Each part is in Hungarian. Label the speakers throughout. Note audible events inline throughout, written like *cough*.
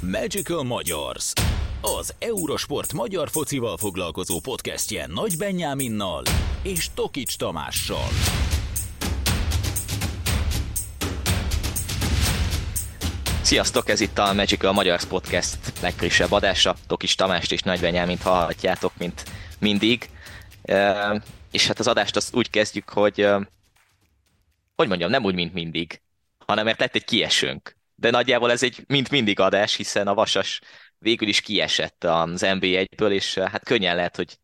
Speaker 1: Magical Magyars, az Eurosport magyar focival foglalkozó podcastje Nagy Benyáminnal és Tokics Tamással.
Speaker 2: Sziasztok, ez itt a Magical Magyars Podcast legfrissebb adása. Tokics Tamást és Nagy Benyámint hallhatjátok, mint mindig. És hát az adást azt úgy kezdjük, hogy hogy mondjam, nem úgy, mint mindig, hanem mert lett egy kiesőnk de nagyjából ez egy mint mindig adás, hiszen a Vasas végül is kiesett az NB1-ből, és eh, hát könnyen lehet, hogy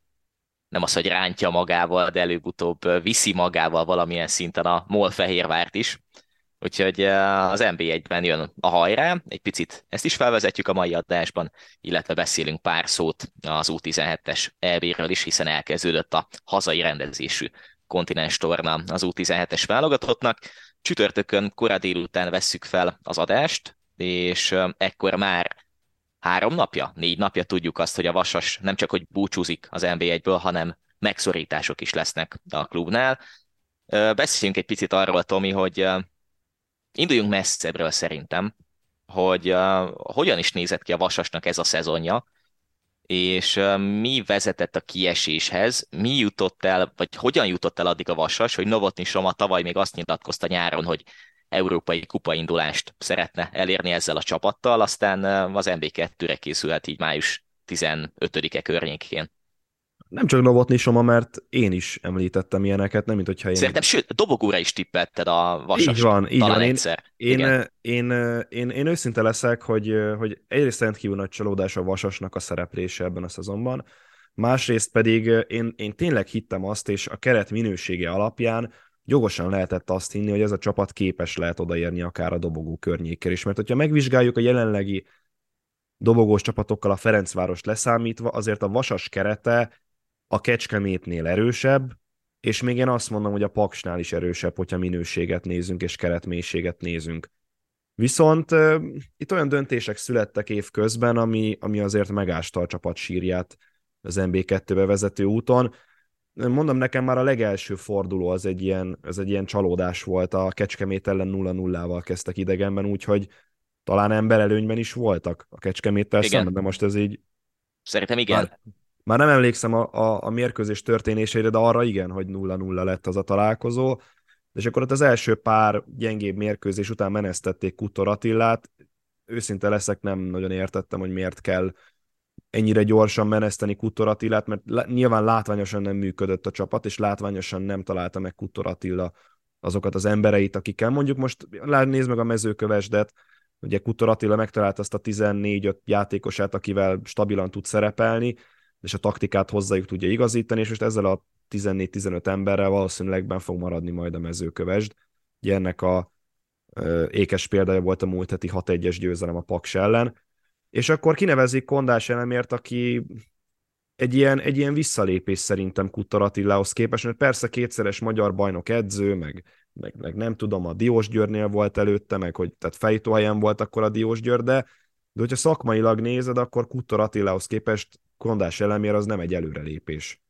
Speaker 2: nem az, hogy rántja magával, de előbb-utóbb eh, viszi magával valamilyen szinten a MOL Fehérvárt is. Úgyhogy eh, az NB1-ben jön a hajrá, egy picit ezt is felvezetjük a mai adásban, illetve beszélünk pár szót az U17-es EB-ről is, hiszen elkezdődött a hazai rendezésű kontinens torna az U17-es válogatottnak. Csütörtökön korá délután vesszük fel az adást, és ekkor már három napja, négy napja tudjuk azt, hogy a Vasas nem csak hogy búcsúzik az NB1-ből, hanem megszorítások is lesznek a klubnál. Beszéljünk egy picit arról, Tomi, hogy induljunk messzebbről szerintem, hogy hogyan is nézett ki a Vasasnak ez a szezonja, és mi vezetett a kieséshez, mi jutott el, vagy hogyan jutott el addig a Vasas, hogy Novotny Soma tavaly még azt nyilatkozta nyáron, hogy európai kupaindulást szeretne elérni ezzel a csapattal, aztán az MB2-re készülhet így május 15-e környékén.
Speaker 3: Nem csak Novotny Soma, mert én is említettem ilyeneket, nem mint hogyha én...
Speaker 2: Szerintem, sőt, dobogóra is tippelted a vasas.
Speaker 3: Így van, így van. Én,
Speaker 2: egyszer.
Speaker 3: Én, én, én, én, én, őszinte leszek, hogy, hogy egyrészt rendkívül nagy csalódás a vasasnak a szereplése ebben a szezonban, másrészt pedig én, én tényleg hittem azt, és a keret minősége alapján jogosan lehetett azt hinni, hogy ez a csapat képes lehet odaérni akár a dobogó környékkel is. Mert hogyha megvizsgáljuk a jelenlegi dobogós csapatokkal a Ferencváros leszámítva, azért a vasas kerete a Kecskemétnél erősebb, és még én azt mondom, hogy a Paksnál is erősebb, hogyha minőséget nézünk és keretmélységet nézünk. Viszont uh, itt olyan döntések születtek év közben, ami, ami azért megásta a csapat sírját az MB2-be vezető úton. Mondom nekem már a legelső forduló az egy ilyen, az egy ilyen csalódás volt, a Kecskemét ellen 0-0-val kezdtek idegenben, úgyhogy talán emberelőnyben is voltak a Kecskeméttel szemben, de most ez így...
Speaker 2: Szerintem igen. Már,
Speaker 3: már nem emlékszem a, a, a mérkőzés történéseire, de arra igen, hogy 0-0 lett az a találkozó. És akkor ott az első pár gyengébb mérkőzés után menesztették Kutor Attillát. Őszinte leszek, nem nagyon értettem, hogy miért kell ennyire gyorsan meneszteni Kutor Attilát, mert nyilván látványosan nem működött a csapat, és látványosan nem találta meg Kutor Attila azokat az embereit, akikkel mondjuk most nézd meg a mezőkövesdet, ugye Kutor Attila megtalálta azt a 14-5 játékosát, akivel stabilan tud szerepelni, és a taktikát hozzájuk tudja igazítani, és most ezzel a 14-15 emberrel valószínűleg ben fog maradni majd a mezőkövesd. Ugye ennek a ékes példája volt a múlt heti 6-1-es győzelem a Paks ellen, és akkor kinevezik Kondás elemért, aki egy ilyen, egy ilyen visszalépés szerintem Kuttar Attilához képest, mert persze kétszeres magyar bajnok edző, meg, meg, meg nem tudom, a Diós Győrnél volt előtte, meg hogy tehát fejtóhelyen volt akkor a Diós Győr, de, de hogyha szakmailag nézed, akkor Kuttar Attilához képest Kondás elemér az nem egy előrelépés.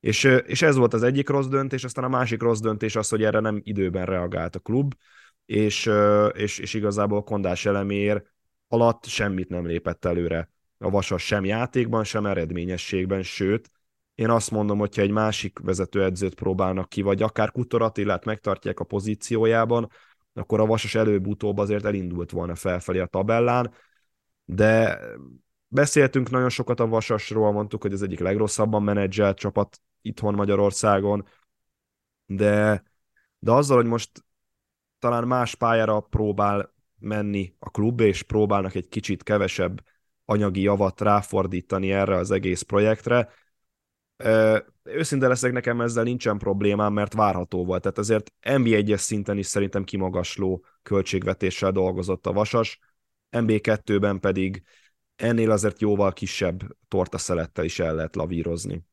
Speaker 3: És, és ez volt az egyik rossz döntés, aztán a másik rossz döntés az, hogy erre nem időben reagált a klub, és, és, és igazából Kondás elemér alatt semmit nem lépett előre a Vasas sem játékban, sem eredményességben, sőt, én azt mondom, hogyha egy másik vezetőedzőt próbálnak ki, vagy akár Kutor Attilát megtartják a pozíciójában, akkor a Vasas előbb-utóbb azért elindult volna felfelé a tabellán, de Beszéltünk nagyon sokat a Vasasról, mondtuk, hogy az egyik legrosszabban menedzselt csapat itthon Magyarországon, de, de azzal, hogy most talán más pályára próbál menni a klub, és próbálnak egy kicsit kevesebb anyagi javat ráfordítani erre az egész projektre. Őszinte leszek, nekem ezzel nincsen problémám, mert várható volt. Tehát azért NB1-es szinten is szerintem kimagasló költségvetéssel dolgozott a Vasas, MB2-ben pedig ennél azért jóval kisebb tortaszelettel is el lehet lavírozni.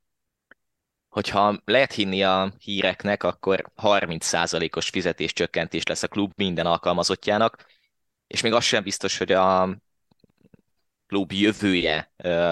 Speaker 2: Hogyha lehet hinni a híreknek, akkor 30%-os fizetéscsökkentés lesz a klub minden alkalmazottjának, és még az sem biztos, hogy a klub jövője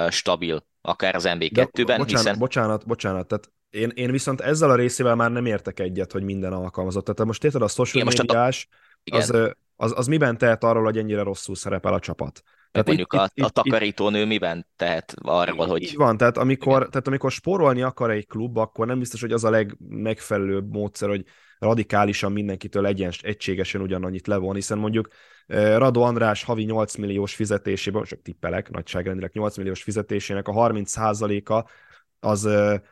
Speaker 2: stabil, akár az MB2-ben,
Speaker 3: bocsánat, hiszen... Bocsánat, bocsánat, tehát én, én viszont ezzel a részével már nem értek egyet, hogy minden alkalmazott. Tehát most érted, a social médiás, a... az, az, az miben tehet arról, hogy ennyire rosszul szerepel a csapat?
Speaker 2: Tehát mondjuk itt, a, itt, a takarítónő miben tehet arról, hogy...
Speaker 3: Így van, tehát amikor, tehát amikor spórolni akar egy klub, akkor nem biztos, hogy az a legmegfelelőbb módszer, hogy radikálisan mindenkitől egyen, egységesen ugyanannyit levon, hiszen mondjuk Rado András havi 8 milliós fizetésében, csak tippelek, nagyságrendileg 8 milliós fizetésének a 30%-a az,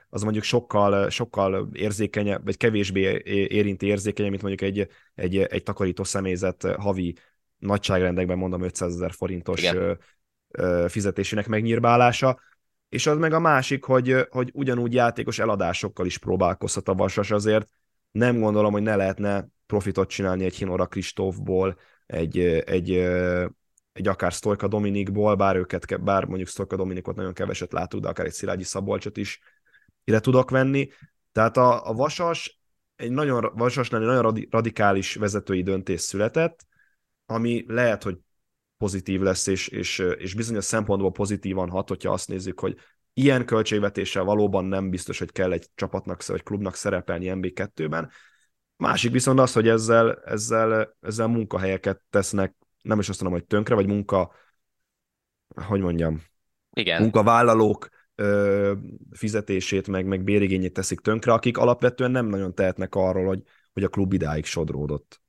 Speaker 3: az mondjuk sokkal, sokkal érzékenyebb, vagy kevésbé érinti érzékenyebb, mint mondjuk egy, egy, egy takarító személyzet havi nagyságrendekben mondom 500 ezer forintos Igen. fizetésének megnyírbálása, és az meg a másik, hogy, hogy ugyanúgy játékos eladásokkal is próbálkozhat a Vasas, azért nem gondolom, hogy ne lehetne profitot csinálni egy Hinora Kristófból, egy, egy, egy akár Stojka Dominikból, bár őket, bár mondjuk Stojka Dominikot nagyon keveset látunk, de akár egy Szilágyi Szabolcsot is ide tudok venni. Tehát a, a Vasas egy nagyon, Vasasnál egy nagyon radikális vezetői döntés született, ami lehet, hogy pozitív lesz, és, és, és bizonyos szempontból pozitívan hat, hogyha azt nézzük, hogy ilyen költségvetéssel valóban nem biztos, hogy kell egy csapatnak vagy klubnak szerepelni MB2-ben. Másik viszont az, hogy ezzel, ezzel, ezzel munkahelyeket tesznek, nem is azt mondom, hogy tönkre, vagy munka, hogy mondjam,
Speaker 2: Igen.
Speaker 3: munkavállalók ö, fizetését, meg, meg bérigényét teszik tönkre, akik alapvetően nem nagyon tehetnek arról, hogy, hogy a klub idáig sodródott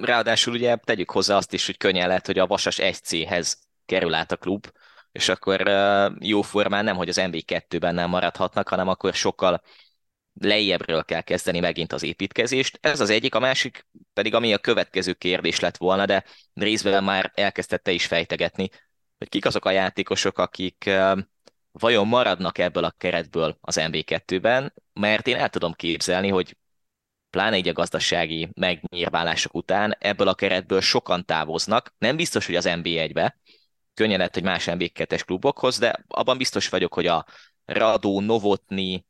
Speaker 2: ráadásul ugye tegyük hozzá azt is, hogy könnyen lehet, hogy a Vasas 1C-hez kerül át a klub, és akkor jó formán nem, hogy az MB2-ben nem maradhatnak, hanem akkor sokkal lejjebbről kell kezdeni megint az építkezést. Ez az egyik, a másik pedig, ami a következő kérdés lett volna, de részben már elkezdette is fejtegetni, hogy kik azok a játékosok, akik vajon maradnak ebből a keretből az MB2-ben, mert én el tudom képzelni, hogy pláne így a gazdasági megnyilvánulások után ebből a keretből sokan távoznak. Nem biztos, hogy az NB1-be, könnyen lett, hogy más NB2-es klubokhoz, de abban biztos vagyok, hogy a Radó, Novotni,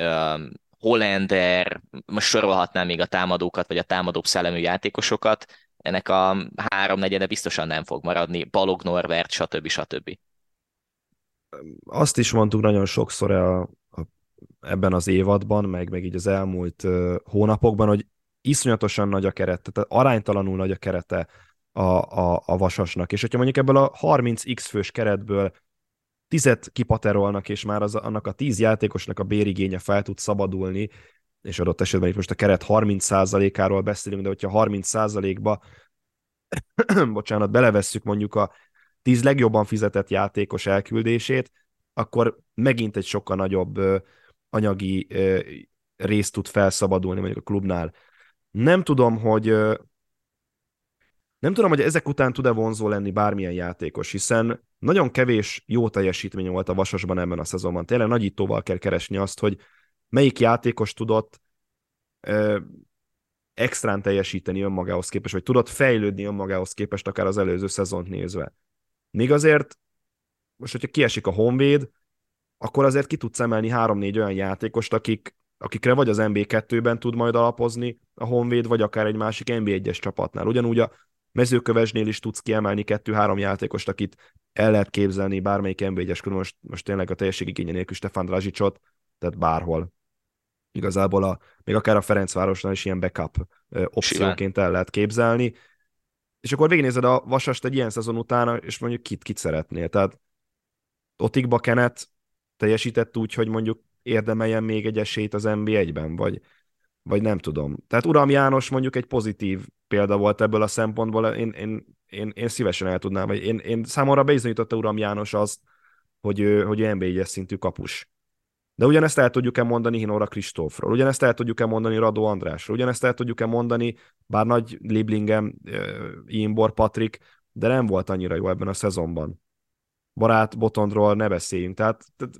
Speaker 2: um, Hollander, most sorolhatnám még a támadókat, vagy a támadóbb szellemű játékosokat, ennek a háromnegyede biztosan nem fog maradni, Balog Norbert, stb. stb.
Speaker 3: Azt is mondtuk nagyon sokszor a, ebben az évadban, meg, meg így az elmúlt hónapokban, hogy iszonyatosan nagy a kerete, tehát aránytalanul nagy a kerete a, a, a vasasnak. És hogyha mondjuk ebből a 30x fős keretből tizet kipaterolnak, és már az, annak a tíz játékosnak a bérigénye fel tud szabadulni, és adott esetben itt most a keret 30%-áról beszélünk, de hogyha 30%-ba *coughs* bocsánat, belevesszük mondjuk a tíz legjobban fizetett játékos elküldését, akkor megint egy sokkal nagyobb anyagi részt tud felszabadulni mondjuk a klubnál. Nem tudom, hogy nem tudom, hogy ezek után tud-e vonzó lenni bármilyen játékos, hiszen nagyon kevés jó teljesítmény volt a Vasasban ebben a szezonban. Tényleg nagyítóval kell keresni azt, hogy melyik játékos tudott ö, extrán teljesíteni önmagához képest, vagy tudott fejlődni önmagához képest akár az előző szezont nézve. Még azért, most hogyha kiesik a Honvéd, akkor azért ki tudsz emelni három-négy olyan játékost, akik, akikre vagy az NB2-ben tud majd alapozni a Honvéd, vagy akár egy másik NB1-es csapatnál. Ugyanúgy a mezőkövesnél is tudsz kiemelni kettő-három játékost, akit el lehet képzelni bármelyik NB1-es körül, most, most tényleg a teljesség igénye nélkül Stefan Drazsicsot, tehát bárhol. Igazából a, még akár a Ferencvárosnál is ilyen backup opcióként el lehet képzelni. És akkor végignézed a Vasast egy ilyen szezon után, és mondjuk kit, kit szeretnél. Tehát Otikba Kenet teljesített úgy, hogy mondjuk érdemeljen még egy esélyt az NB1-ben, vagy, vagy nem tudom. Tehát Uram János mondjuk egy pozitív példa volt ebből a szempontból, én, én, én, én szívesen el tudnám, vagy én, én számomra bizonyította Uram János azt, hogy ő, hogy ő NB1-es szintű kapus. De ugyanezt el tudjuk-e mondani Hinora Kristófról, ugyanezt el tudjuk-e mondani Radó Andrásról, ugyanezt el tudjuk-e mondani, bár nagy Liblingem, Imbor Patrik, de nem volt annyira jó ebben a szezonban barát Botondról ne beszéljünk. Tehát, tehát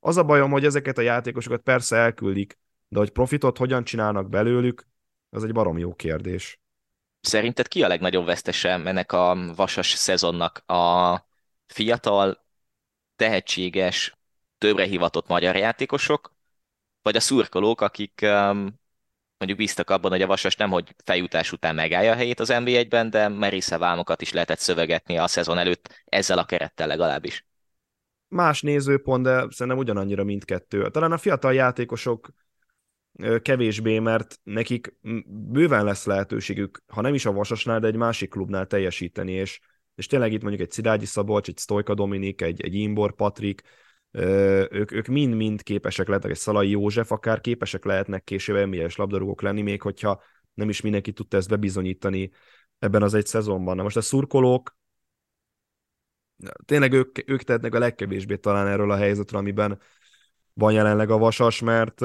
Speaker 3: az a bajom, hogy ezeket a játékosokat persze elküldik, de hogy profitot hogyan csinálnak belőlük, az egy barom jó kérdés.
Speaker 2: Szerinted ki a legnagyobb vesztese ennek a vasas szezonnak? A fiatal, tehetséges, többre hivatott magyar játékosok, vagy a szurkolók, akik um, mondjuk bíztak abban, hogy a Vasas nem, hogy fejutás után megállja a helyét az NB1-ben, de merésze vámokat is lehetett szövegetni a szezon előtt ezzel a kerettel legalábbis.
Speaker 3: Más nézőpont, de szerintem ugyanannyira mindkettő. Talán a fiatal játékosok kevésbé, mert nekik bőven lesz lehetőségük, ha nem is a Vasasnál, de egy másik klubnál teljesíteni, és, és tényleg itt mondjuk egy Szilágyi Szabolcs, egy Stojka Dominik, egy, egy Imbor Patrik, ők, ők mind-mind képesek lehetnek, egy Szalai József akár képesek lehetnek később NBA-s labdarúgók lenni, még hogyha nem is mindenki tudta ezt bebizonyítani ebben az egy szezonban. Na most a szurkolók tényleg ők, ők tehetnek a legkevésbé talán erről a helyzetről, amiben van jelenleg a Vasas, mert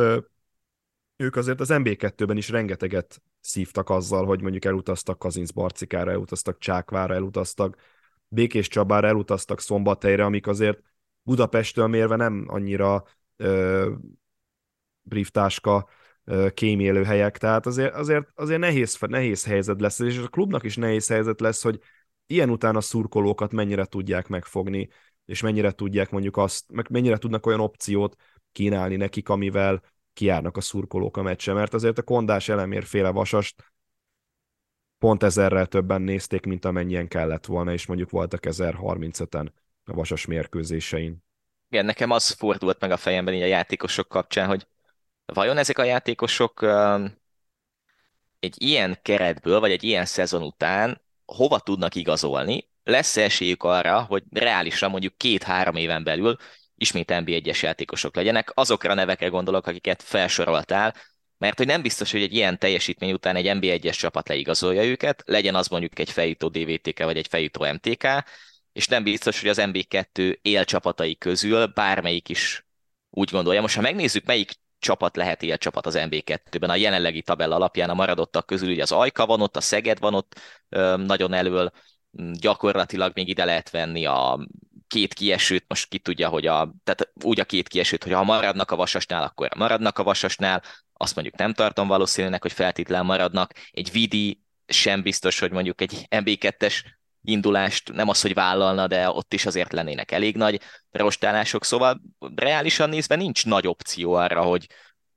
Speaker 3: ők azért az MB2-ben is rengeteget szívtak azzal, hogy mondjuk elutaztak Kazinc Barcikára, elutaztak Csákvára, elutaztak Békés Csabára, elutaztak Szombathelyre, amik azért Budapesttől mérve nem annyira ö, brieftáska kémélő helyek, tehát azért, azért, azért nehéz, nehéz helyzet lesz, és a klubnak is nehéz helyzet lesz, hogy ilyen után a szurkolókat mennyire tudják megfogni, és mennyire tudják mondjuk azt, meg mennyire tudnak olyan opciót kínálni nekik, amivel kiárnak a szurkolók a meccse, mert azért a kondás elemér féle vasast pont ezerrel többen nézték, mint amennyien kellett volna, és mondjuk voltak 1035-en a vasas mérkőzésein.
Speaker 2: Igen, nekem az fordult meg a fejemben így a játékosok kapcsán, hogy vajon ezek a játékosok egy ilyen keretből, vagy egy ilyen szezon után hova tudnak igazolni, lesz esélyük arra, hogy reálisan mondjuk két-három éven belül ismét NB1-es játékosok legyenek. Azokra a nevekre gondolok, akiket felsoroltál, mert hogy nem biztos, hogy egy ilyen teljesítmény után egy NB1-es csapat leigazolja őket, legyen az mondjuk egy feljutó DVTK vagy egy feljutó MTK, és nem biztos, hogy az NB2 élcsapatai közül bármelyik is úgy gondolja. Most ha megnézzük, melyik csapat lehet élcsapat az NB2-ben, a jelenlegi tabella alapján a maradottak közül ugye az Ajka van ott, a Szeged van ott nagyon elől, gyakorlatilag még ide lehet venni a két kiesőt, most ki tudja, hogy a, tehát úgy a két kiesőt, hogy ha maradnak a vasasnál, akkor maradnak a vasasnál, azt mondjuk nem tartom valószínűnek, hogy feltétlen maradnak. Egy Vidi sem biztos, hogy mondjuk egy MB2-es indulást nem az, hogy vállalna, de ott is azért lennének elég nagy rostálások, szóval reálisan nézve nincs nagy opció arra, hogy,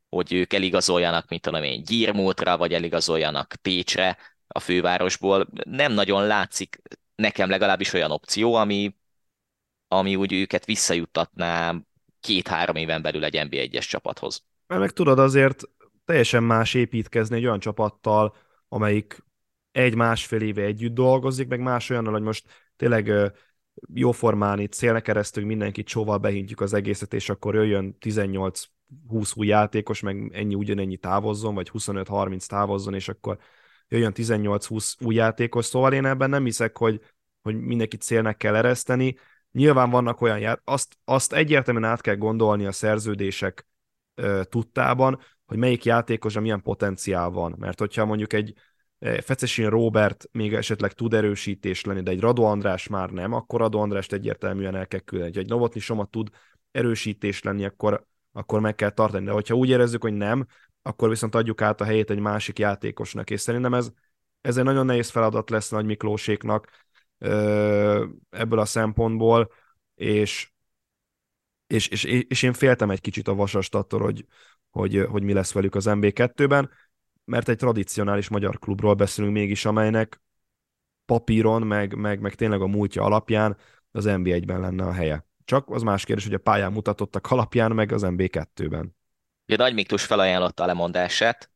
Speaker 2: hogy ők eligazoljanak, mint tudom én, Gyírmótra, vagy eligazoljanak Pécsre a fővárosból. Nem nagyon látszik nekem legalábbis olyan opció, ami, ami úgy őket visszajuttatná két-három éven belül egy NB1-es csapathoz.
Speaker 3: Mert meg tudod azért teljesen más építkezni egy olyan csapattal, amelyik egy-másfél éve együtt dolgozik, meg más olyannal, hogy most tényleg jóformán itt szélne keresztül mindenkit csóval behintjük az egészet, és akkor jöjjön 18-20 új játékos, meg ennyi ugyanennyi távozzon, vagy 25-30 távozzon, és akkor jöjjön 18-20 új játékos, szóval én ebben nem hiszek, hogy, hogy mindenkit célnek kell ereszteni. Nyilván vannak olyan ját, azt, azt egyértelműen át kell gondolni a szerződések ö, tudtában, hogy melyik játékos, milyen potenciál van. Mert hogyha mondjuk egy Fecesin Robert még esetleg tud erősítés lenni, de egy Rado András már nem, akkor Rado Andrást egyértelműen el kell küldeni. Ha egy Novotny Soma tud erősítés lenni, akkor, akkor meg kell tartani. De hogyha úgy érezzük, hogy nem, akkor viszont adjuk át a helyét egy másik játékosnak, és szerintem ez, ez egy nagyon nehéz feladat lesz Nagy Miklóséknak ebből a szempontból, és, és, és, és én féltem egy kicsit a vasast attól, hogy, hogy, hogy mi lesz velük az MB2-ben mert egy tradicionális magyar klubról beszélünk mégis, amelynek papíron, meg, meg, meg tényleg a múltja alapján az NB1-ben lenne a helye. Csak az más kérdés, hogy a pályán mutatottak alapján, meg az NB2-ben.
Speaker 2: Ugye Nagy Miklós felajánlotta a lemondását,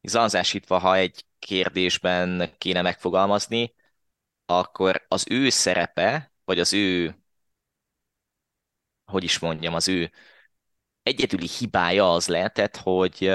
Speaker 2: zanzásítva, ha egy kérdésben kéne megfogalmazni, akkor az ő szerepe, vagy az ő, hogy is mondjam, az ő egyedüli hibája az lehetett, hogy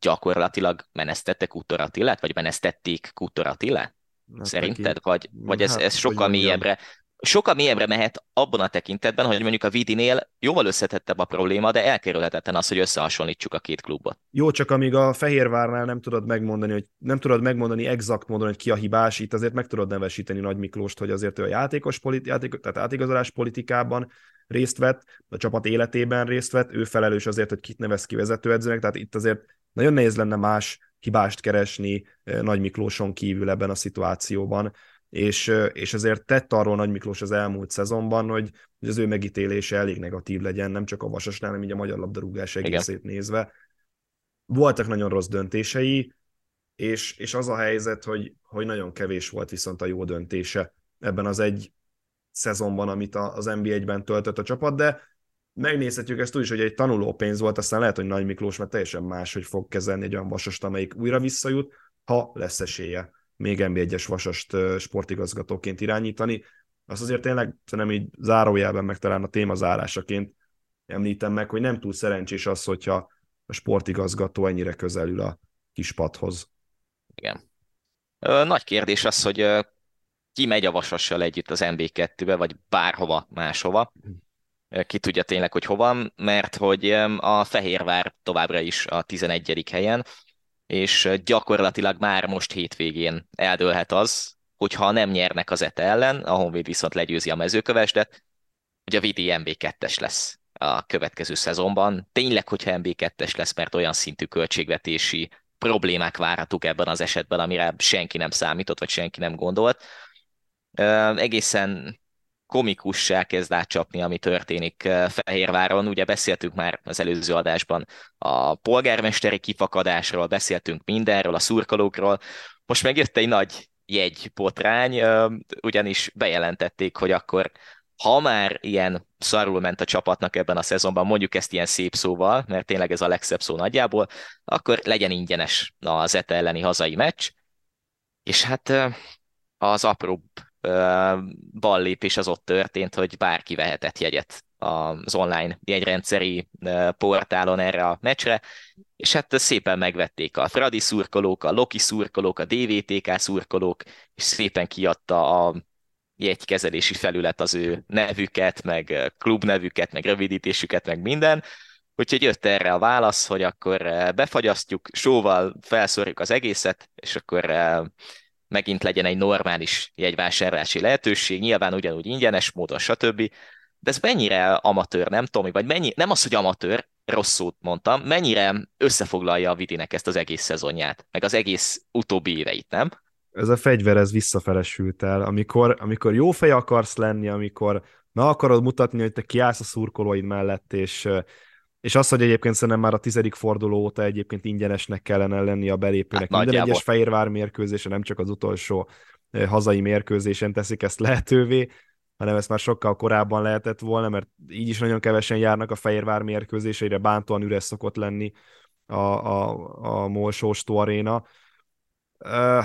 Speaker 2: gyakorlatilag menesztettek Kutor Attilát, vagy menesztették Kutor Attilát? Hát Szerinted? Vagy, vagy ez, hát, ez sokkal mélyebbre, sokkal mélyebbre mehet abban a tekintetben, hogy mondjuk a Vidinél jóval összetettebb a probléma, de elkerülhetetlen az, hogy összehasonlítsuk a két klubot.
Speaker 3: Jó, csak amíg a Fehérvárnál nem tudod megmondani, hogy nem tudod megmondani exakt módon, hogy ki a hibás, itt azért meg tudod nevesíteni Nagy Miklóst, hogy azért ő a játékos politi- játék, tehát átigazolás politikában részt vett, a csapat életében részt vett, ő felelős azért, hogy kit nevez ki vezetőedzőnek, tehát itt azért nagyon nehéz lenne más hibást keresni eh, Nagy Miklóson kívül ebben a szituációban, és, eh, és ezért tett arról Nagy Miklós az elmúlt szezonban, hogy, hogy az ő megítélése elég negatív legyen, nem csak a Vasasnál, hanem így a magyar labdarúgás egészét Igen. nézve. Voltak nagyon rossz döntései, és, és az a helyzet, hogy, hogy nagyon kevés volt viszont a jó döntése ebben az egy szezonban, amit az NBA-ben töltött a csapat, de megnézhetjük ezt úgy is, hogy egy tanuló pénz volt, aztán lehet, hogy Nagy Miklós már teljesen más, hogy fog kezelni egy olyan vasast, amelyik újra visszajut, ha lesz esélye még NB1-es vasast sportigazgatóként irányítani. Azt azért tényleg nem így zárójelben meg talán a téma zárásaként említem meg, hogy nem túl szerencsés az, hogyha a sportigazgató ennyire közelül a kispadhoz.
Speaker 2: Igen. Nagy kérdés az, hogy ki megy a Vasassal együtt az MB2-be, vagy bárhova máshova. Ki tudja tényleg, hogy hova, mert hogy a Fehérvár továbbra is a 11. helyen, és gyakorlatilag már most hétvégén eldőlhet az, hogyha nem nyernek az ETE ellen, a Honvéd viszont legyőzi a mezőkövesdet, hogy a Vidi MB2-es lesz a következő szezonban. Tényleg, hogyha MB2-es lesz, mert olyan szintű költségvetési problémák várhatók ebben az esetben, amire senki nem számított, vagy senki nem gondolt. Egészen komikussá kezd átcsapni, ami történik Fehérváron. Ugye beszéltünk már az előző adásban a polgármesteri kifakadásról, beszéltünk mindenről, a szurkolókról. Most megjött egy nagy jegypotrány, ugyanis bejelentették, hogy akkor ha már ilyen szarul ment a csapatnak ebben a szezonban, mondjuk ezt ilyen szép szóval, mert tényleg ez a legszebb szó nagyjából, akkor legyen ingyenes az ETA elleni hazai meccs, és hát az apróbb ballépés az ott történt, hogy bárki vehetett jegyet az online jegyrendszeri portálon erre a meccsre, és hát szépen megvették a Fradi szurkolók, a Loki szurkolók, a DVTK szurkolók, és szépen kiadta a jegykezelési felület az ő nevüket, meg klubnevüket, meg rövidítésüket, meg minden, Úgyhogy jött erre a válasz, hogy akkor befagyasztjuk, sóval felszorjuk az egészet, és akkor megint legyen egy normális jegyvásárlási lehetőség, nyilván ugyanúgy ingyenes módon, stb. De ez mennyire amatőr, nem Tomi? Vagy mennyi, nem az, hogy amatőr, rossz szót mondtam, mennyire összefoglalja a Vidinek ezt az egész szezonját, meg az egész utóbbi éveit, nem?
Speaker 3: Ez a fegyver, ez visszafelesült el. Amikor, amikor jó fej akarsz lenni, amikor meg akarod mutatni, hogy te kiállsz a szurkolóid mellett, és és az, hogy egyébként szerintem már a tizedik forduló óta egyébként ingyenesnek kellene lenni a belépőnek. Hát Minden egyes Fehérvár mérkőzése, nem csak az utolsó hazai mérkőzésen teszik ezt lehetővé, hanem ezt már sokkal korábban lehetett volna, mert így is nagyon kevesen járnak a Fehérvár mérkőzéseire, bántóan üres szokott lenni a, a, a Molsóstó aréna. Uh,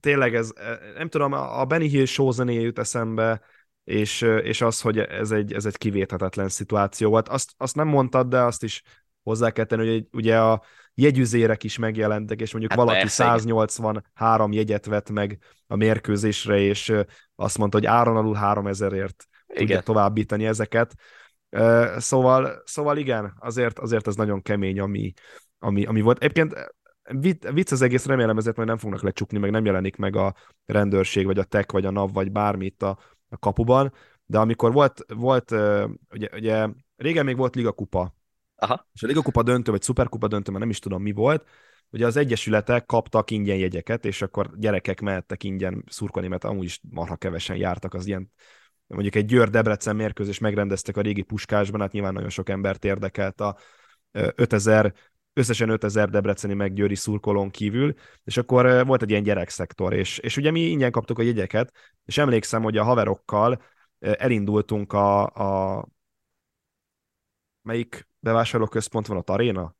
Speaker 3: tényleg ez, nem tudom, a Benny Hill show jut eszembe, és, és az, hogy ez egy, ez egy kivéthetetlen szituáció volt. Azt, azt nem mondtad, de azt is hozzá kell tenni, hogy ugye a jegyüzérek is megjelentek, és mondjuk hát valaki persze, 183 jegyet vett meg a mérkőzésre, és azt mondta, hogy áron alul 3000ért tudja továbbítani ezeket. Szóval, szóval igen, azért, azért ez nagyon kemény, ami, ami, ami volt. Egyébként vicc az egész, remélem ezért majd nem fognak lecsukni, meg nem jelenik meg a rendőrség, vagy a TEK, vagy a NAV, vagy bármit a a kapuban, de amikor volt, volt ugye, ugye régen még volt Liga Kupa,
Speaker 2: Aha.
Speaker 3: és a Liga Kupa döntő, vagy Superkupa döntő, mert nem is tudom mi volt, ugye az egyesületek kaptak ingyen jegyeket, és akkor gyerekek mehettek ingyen szurkolni, mert amúgy is marha kevesen jártak az ilyen mondjuk egy Győr-Debrecen mérkőzés megrendeztek a régi puskásban, hát nyilván nagyon sok embert érdekelt a 5000 összesen 5000 debreceni meg győri szurkolón kívül, és akkor volt egy ilyen gyerekszektor, és, és ugye mi ingyen kaptuk a jegyeket, és emlékszem, hogy a haverokkal elindultunk a, a melyik bevásárlóközpont van ott, Aréna?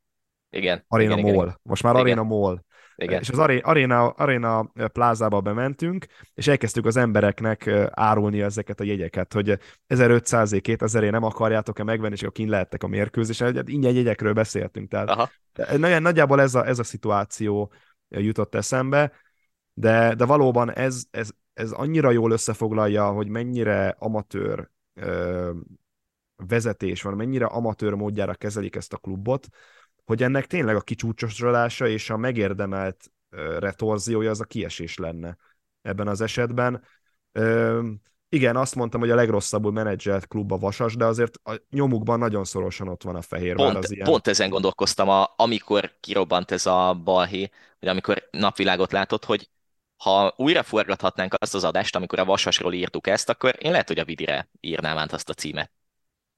Speaker 2: Igen. Igen,
Speaker 3: Mall.
Speaker 2: Igen.
Speaker 3: Most már Arena Mall. Igen. És az Arena, Arena plázába bementünk, és elkezdtük az embereknek árulni ezeket a jegyeket, hogy 1500 2000 nem akarjátok-e megvenni, és akkor kint lehettek a mérkőzésen. Hát ingyen jegyekről beszéltünk. Tehát Aha. nagyjából ez a, ez a szituáció jutott eszembe, de, de valóban ez, ez, ez annyira jól összefoglalja, hogy mennyire amatőr ö, vezetés van, mennyire amatőr módjára kezelik ezt a klubot, hogy ennek tényleg a kicsúcsosodása és a megérdemelt retorziója az a kiesés lenne ebben az esetben. Ö, igen, azt mondtam, hogy a legrosszabbul menedzselt klub a Vasas, de azért a nyomukban nagyon szorosan ott van a fehér.
Speaker 2: Pont, az ilyen... pont ezen gondolkoztam, a, amikor kirobbant ez a balhé, vagy amikor napvilágot látott, hogy ha újra forgathatnánk azt az adást, amikor a Vasasról írtuk ezt, akkor én lehet, hogy a Vidire írnám át azt a címet.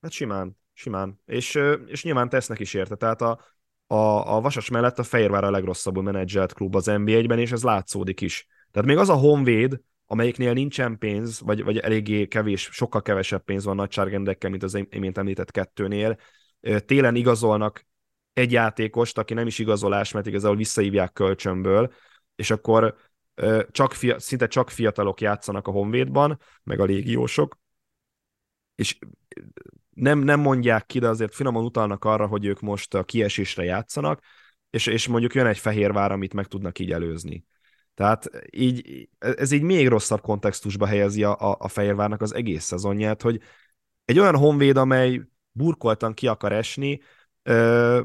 Speaker 3: Hát simán, simán. És, és nyilván tesznek is érte. Tehát a, a, a Vasas mellett a Fehérvár a legrosszabbul menedzselt klub az NBA-ben, és ez látszódik is. Tehát még az a Honvéd, amelyiknél nincsen pénz, vagy, vagy eléggé kevés, sokkal kevesebb pénz van nagyságrendekkel, mint az imént említett kettőnél. Télen igazolnak egy játékost, aki nem is igazolás, mert igazából visszahívják kölcsönből, és akkor csak fia, szinte csak fiatalok játszanak a Honvédban, meg a légiósok, és nem, nem mondják ki, de azért finoman utalnak arra, hogy ők most a kiesésre játszanak, és, és mondjuk jön egy Fehérvár, amit meg tudnak így előzni. Tehát így, ez így még rosszabb kontextusba helyezi a, a, a Fehérvárnak az egész szezonját, hogy egy olyan honvéd, amely burkoltan ki akar esni, ö,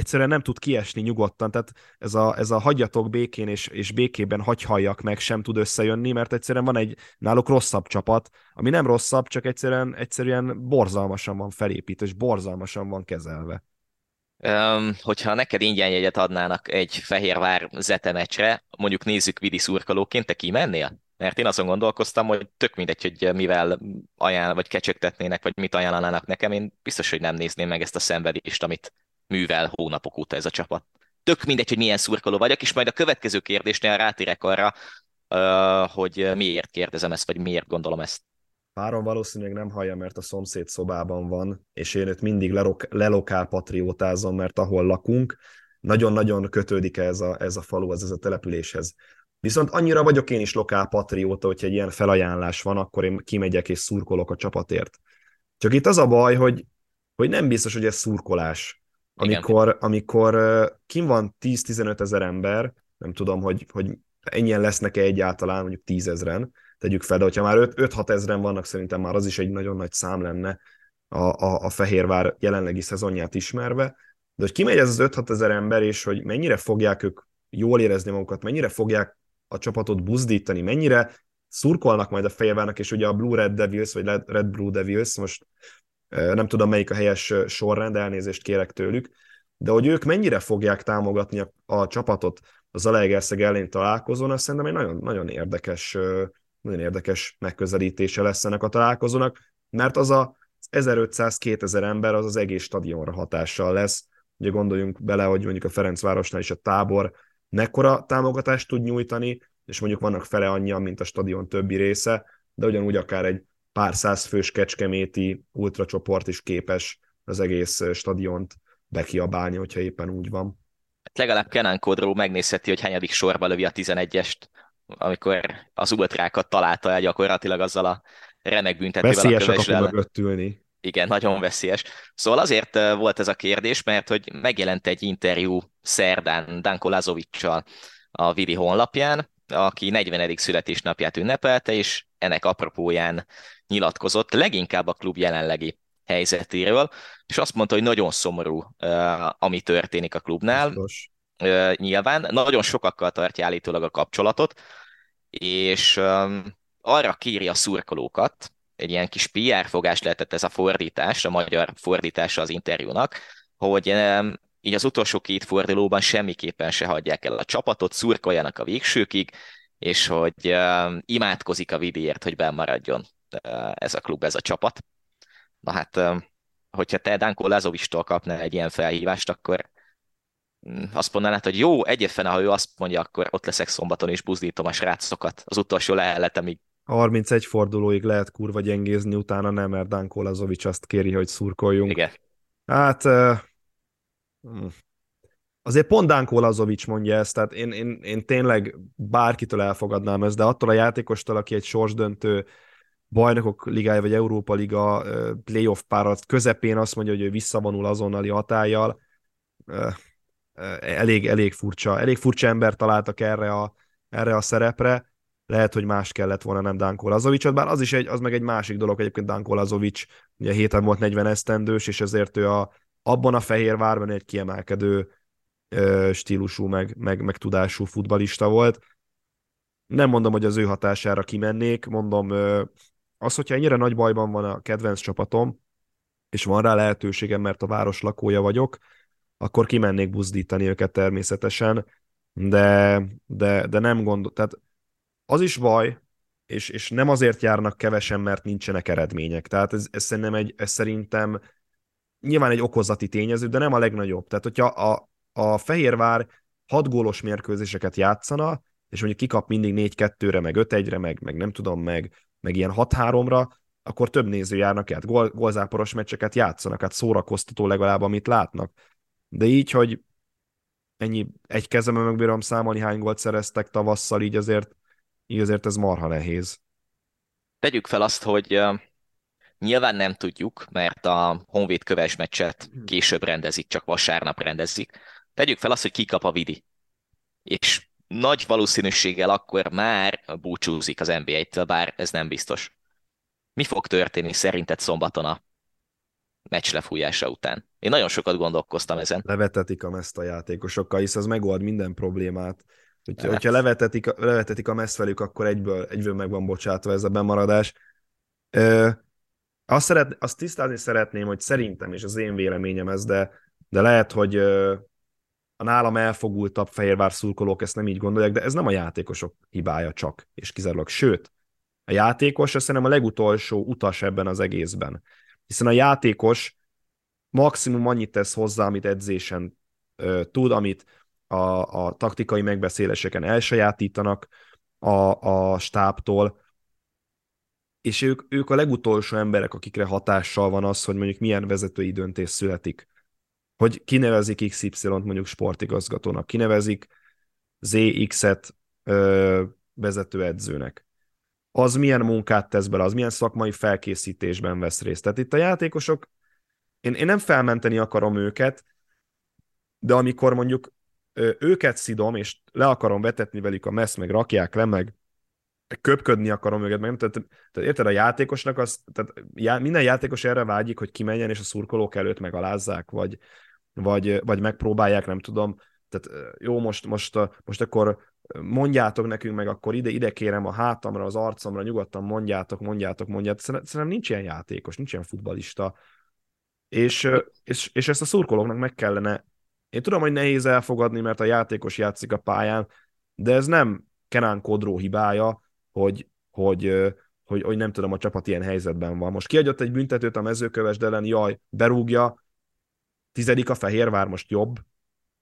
Speaker 3: egyszerűen nem tud kiesni nyugodtan, tehát ez a, ez a hagyjatok békén és, és békében hagyhalljak meg sem tud összejönni, mert egyszerűen van egy náluk rosszabb csapat, ami nem rosszabb, csak egyszerűen, egyszerűen borzalmasan van felépítve, és borzalmasan van kezelve.
Speaker 2: Um, hogyha neked ingyen jegyet adnának egy Fehérvár Zete meccsre, mondjuk nézzük Vidi szurkolóként, te kimennél? Mert én azon gondolkoztam, hogy tök mindegy, hogy mivel ajánl, vagy kecsegtetnének, vagy mit ajánlanának nekem, én biztos, hogy nem nézném meg ezt a szenvedést, amit művel hónapok óta ez a csapat. Tök mindegy, hogy milyen szurkoló vagyok, és majd a következő kérdésnél rátérek arra, hogy miért kérdezem ezt, vagy miért gondolom ezt.
Speaker 3: Páron valószínűleg nem hallja, mert a szomszéd szobában van, és én őt mindig lelok- lelokál patriótázom, mert ahol lakunk, nagyon-nagyon kötődik ez a, ez a falu, ez, ez a településhez. Viszont annyira vagyok én is lokál patrióta, hogyha egy ilyen felajánlás van, akkor én kimegyek és szurkolok a csapatért. Csak itt az a baj, hogy, hogy nem biztos, hogy ez szurkolás. Amikor, amikor kim van 10-15 ezer ember, nem tudom, hogy, hogy ennyien lesznek-e egyáltalán, mondjuk 10 ezeren, tegyük fel, de hogyha már 5-6 ezeren vannak, szerintem már az is egy nagyon nagy szám lenne a, a, a Fehérvár jelenlegi szezonját ismerve, de hogy kimegy ez az 5-6 ezer ember, és hogy mennyire fogják ők jól érezni magukat, mennyire fogják a csapatot buzdítani, mennyire szurkolnak majd a Fehérvárnak, és ugye a Blue Red Devils, vagy Red Blue Devils, most nem tudom melyik a helyes sorrend, elnézést kérek tőlük, de hogy ők mennyire fogják támogatni a, a csapatot a Zalaegerszeg ellen találkozón, azt szerintem egy nagyon, nagyon érdekes, nagyon érdekes megközelítése lesz ennek a találkozónak, mert az a 1500-2000 ember az az egész stadionra hatással lesz. Ugye gondoljunk bele, hogy mondjuk a Ferencvárosnál is a tábor mekkora támogatást tud nyújtani, és mondjuk vannak fele annyian, mint a stadion többi része, de ugyanúgy akár egy pár száz fős kecskeméti ultracsoport is képes az egész stadiont bekiabálni, hogyha éppen úgy van.
Speaker 2: Hát legalább Kenan Kodró megnézheti, hogy hányadik sorba lövi a 11-est, amikor az ultrákat találta el gyakorlatilag azzal a remek büntetővel
Speaker 3: Veszélyes a kapu mögött ülni.
Speaker 2: Igen, nagyon veszélyes. Szóval azért volt ez a kérdés, mert hogy megjelent egy interjú szerdán Danko Lazovicsal a Vidi honlapján, aki 40. születésnapját ünnepelte, és ennek apropóján nyilatkozott leginkább a klub jelenlegi helyzetéről, és azt mondta, hogy nagyon szomorú, ami történik a klubnál. Biztos. Nyilván nagyon sokakkal tartja állítólag a kapcsolatot, és arra kéri a szurkolókat, egy ilyen kis PR fogás lehetett ez a fordítás, a magyar fordítása az interjúnak, hogy így az utolsó két fordulóban semmiképpen se hagyják el a csapatot, szurkoljanak a végsőkig, és hogy uh, imádkozik a Vidiért, hogy bemaradjon uh, ez a klub, ez a csapat. Na hát, uh, hogyha te Danko Lazovistól kapnál egy ilyen felhívást, akkor um, azt mondanád, hogy jó, egyébként, ha ő azt mondja, akkor ott leszek szombaton, és buzdítom a srácokat az utolsó leheletemig.
Speaker 3: 31 fordulóig lehet kurva gyengézni, utána nem, mert Danko Lazovics azt kéri, hogy szurkoljunk.
Speaker 2: Igen.
Speaker 3: Hát uh, azért pont Danko Lazovics mondja ezt, tehát én, én, én tényleg bárkitől elfogadnám ezt, de attól a játékostól, aki egy sorsdöntő bajnokok ligája vagy Európa liga playoff párat közepén azt mondja, hogy ő visszavonul azonnali hatállyal, elég, elég furcsa, elég furcsa ember találtak erre a, erre a szerepre, lehet, hogy más kellett volna, nem Danko Lazovicsot, bár az is egy, az meg egy másik dolog, egyébként Danko Lazovics ugye héten volt 40 esztendős, és ezért ő a, abban a Fehérvárban egy kiemelkedő stílusú, meg, meg, meg tudású futbalista volt. Nem mondom, hogy az ő hatására kimennék, mondom, az, hogyha ennyire nagy bajban van a kedvenc csapatom, és van rá lehetőségem, mert a város lakója vagyok, akkor kimennék buzdítani őket természetesen, de, de, de nem gondol, tehát az is baj, és, és nem azért járnak kevesen, mert nincsenek eredmények. Tehát ez, ez szerintem egy, ez szerintem nyilván egy okozati tényező, de nem a legnagyobb. Tehát, hogyha a, a Fehérvár hat gólos mérkőzéseket játszana, és mondjuk kikap mindig 4-2-re, meg 5-1-re, meg, meg nem tudom, meg, meg ilyen 6-3-ra, akkor több néző járnak át, gól, gólzáporos meccseket játszanak, hát szórakoztató legalább, amit látnak. De így, hogy ennyi egy kezemben megbírom számolni, hány gólt szereztek tavasszal, így azért, így azért ez marha nehéz.
Speaker 2: Tegyük fel azt, hogy nyilván nem tudjuk, mert a Honvéd köves meccset később rendezik, csak vasárnap rendezik. Tegyük fel azt, hogy kikap a Vidi. És nagy valószínűséggel akkor már búcsúzik az NBA-től, bár ez nem biztos. Mi fog történni szerinted szombaton a meccs lefújása után? Én nagyon sokat gondolkoztam ezen.
Speaker 3: Levetetik a meszt a játékosokkal, hisz az megold minden problémát. Hogyha, hát. hogyha levetetik, levetetik a meszt velük, akkor egyből, egyből meg van bocsátva ez a bemaradás. Ö, azt, szeret, azt tisztázni szeretném, hogy szerintem, és az én véleményem ez, de, de lehet, hogy a nálam elfogultabb Fehérvár szurkolók ezt nem így gondolják, de ez nem a játékosok hibája csak, és kizárólag. Sőt, a játékos azt szerintem a legutolsó utas ebben az egészben. Hiszen a játékos maximum annyit tesz hozzá, amit edzésen ö, tud, amit a, a taktikai megbeszéléseken elsajátítanak a, a stábtól, és ők, ők a legutolsó emberek, akikre hatással van az, hogy mondjuk milyen vezetői döntés születik. Hogy kinevezik XY-t mondjuk sportigazgatónak, kinevezik ZX-et ö, vezetőedzőnek az milyen munkát tesz bele, az milyen szakmai felkészítésben vesz részt. Tehát itt a játékosok, én, én nem felmenteni akarom őket, de amikor mondjuk őket szidom, és le akarom vetetni velük a messz, meg rakják le, meg köpködni akarom őket, meg tehát, tehát érted, a játékosnak az, tehát já, minden játékos erre vágyik, hogy kimenjen, és a szurkolók előtt megalázzák, vagy, vagy, vagy megpróbálják, nem tudom, tehát jó, most, most, most akkor mondjátok nekünk meg, akkor ide, ide kérem a hátamra, az arcomra, nyugodtan mondjátok, mondjátok, mondjátok. Szerintem nincs ilyen játékos, nincs ilyen futbalista. És, és, és ezt a szurkolóknak meg kellene, én tudom, hogy nehéz elfogadni, mert a játékos játszik a pályán, de ez nem Kenán Kodró hibája, hogy, hogy, hogy, hogy nem tudom, a csapat ilyen helyzetben van. Most kiadott egy büntetőt a mezőköves ellen, jaj, berúgja, tizedik a Fehérvár most jobb.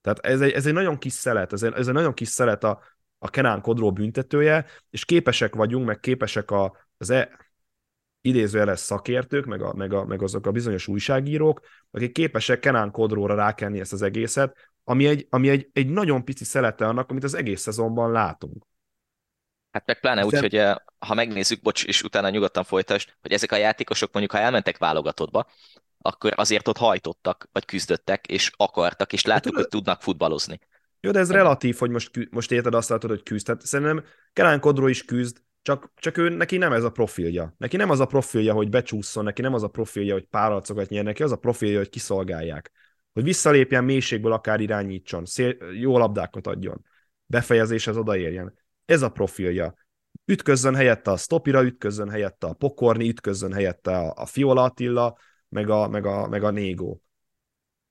Speaker 3: Tehát ez egy, ez egy nagyon kis szelet, ez egy, ez egy nagyon kis szelet a, a Kenán Kodró büntetője, és képesek vagyunk, meg képesek a, az e, idézőjeles szakértők, meg, a, meg, a, meg azok a bizonyos újságírók, akik képesek Kenán Kodróra rákenni ezt az egészet, ami egy, ami egy, egy nagyon pici szelete annak, amit az egész szezonban látunk.
Speaker 2: Hát meg pláne úgy, hogy eh, ha megnézzük, bocs, és utána nyugodtan folytasd, hogy ezek a játékosok mondjuk, ha elmentek válogatottba, akkor azért ott hajtottak, vagy küzdöttek, és akartak, és láttuk, hát, hogy tudnak futballozni.
Speaker 3: Jó, de ez relatív, hogy most, most érted azt látod, hogy küzd. Tehát szerintem Kelán Kodró is küzd, csak, csak ő, neki nem ez a profilja. Neki nem az a profilja, hogy becsúszson, neki nem az a profilja, hogy párharcokat nyer, neki az a profilja, hogy kiszolgálják. Hogy visszalépjen mélységből, akár irányítson, szél, jó labdákat adjon, befejezéshez odaérjen. Ez a profilja. Ütközzön helyette a Stopira, ütközzön helyette a Pokorni, ütközzön helyette a, a Fiola Attila, meg a, meg a, meg a Négó.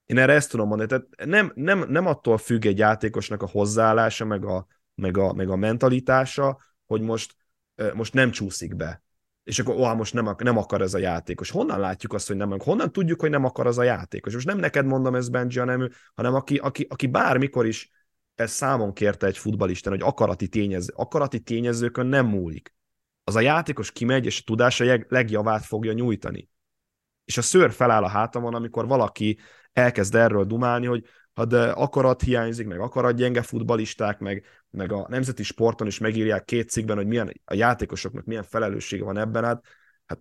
Speaker 3: Én erre ezt tudom mondani. Tehát nem, nem, nem attól függ egy játékosnak a hozzáállása, meg a, meg a, meg a mentalitása, hogy most, most nem csúszik be. És akkor, ó, most nem, nem akar ez a játékos. Honnan látjuk azt, hogy nem Honnan tudjuk, hogy nem akar az a játékos? Most nem neked mondom ez Benji, hanem, hanem aki, aki, aki bármikor is ezt számon kérte egy futbalisten, hogy akarati, tényező, akarati tényezőkön nem múlik. Az a játékos kimegy, és a tudása legjavát fogja nyújtani. És a szőr feláll a hátamon, amikor valaki elkezd erről dumálni, hogy de akarat hiányzik, meg akarat gyenge futbalisták, meg, meg a nemzeti sporton is megírják két cikkben, hogy milyen a játékosoknak milyen felelőssége van ebben, hát, hát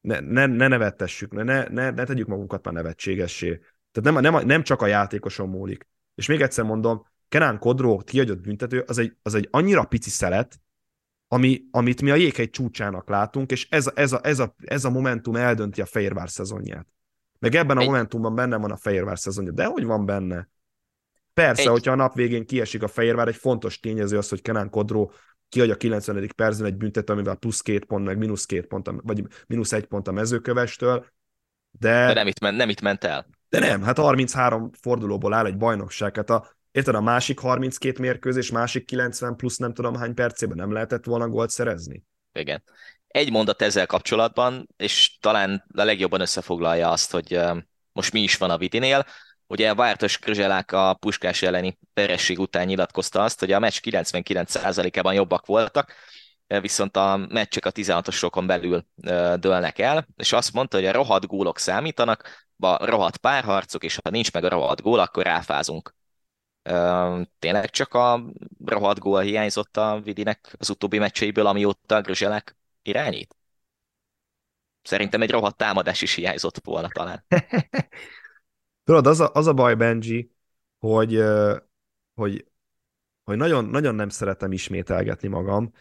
Speaker 3: ne, ne, ne nevettessük, ne, ne, ne, ne tegyük magunkat már nevetségessé. Tehát nem, nem, nem csak a játékoson múlik. És még egyszer mondom, Kenán Kodró kiadott büntető, az egy, az egy annyira pici szelet, ami, amit mi a jéghegy csúcsának látunk, és ez, ez, a, ez, a, ez a momentum eldönti a Fehérvár szezonját. Meg ebben a egy... momentumban benne van a Fehérvár szezonja. De hogy van benne? Persze, egy... hogyha a nap végén kiesik a Fehérvár, egy fontos tényező az, hogy Kenán Kodró kiadja a 90. percben egy büntet, amivel plusz két pont, meg mínusz két pont, vagy mínusz egy pont a mezőkövestől. De...
Speaker 2: de nem, itt ment, nem itt ment el.
Speaker 3: De nem, hát 33 fordulóból áll egy bajnokság. Hát a, érted, a másik 32 mérkőzés, másik 90 plusz nem tudom hány percében nem lehetett volna gólt szerezni?
Speaker 2: Igen. Egy mondat ezzel kapcsolatban, és talán a legjobban összefoglalja azt, hogy most mi is van a Vidinél. Ugye Vártos Krzselák a Puskás elleni peresség után nyilatkozta azt, hogy a meccs 99%-ában jobbak voltak, viszont a meccsek a 16-osokon belül dőlnek el, és azt mondta, hogy a rohadt gólok számítanak, a rohadt párharcok, és ha nincs meg a rohadt gól, akkor ráfázunk. Tényleg csak a rohadt gól hiányzott a Vidinek az utóbbi meccseiből, amióta Grözselek irányít? Szerintem egy rohadt támadás is hiányzott volna talán. *laughs*
Speaker 3: Tudod, az a, az a baj, Benji, hogy, hogy, hogy nagyon, nagyon nem szeretem ismételgetni magam,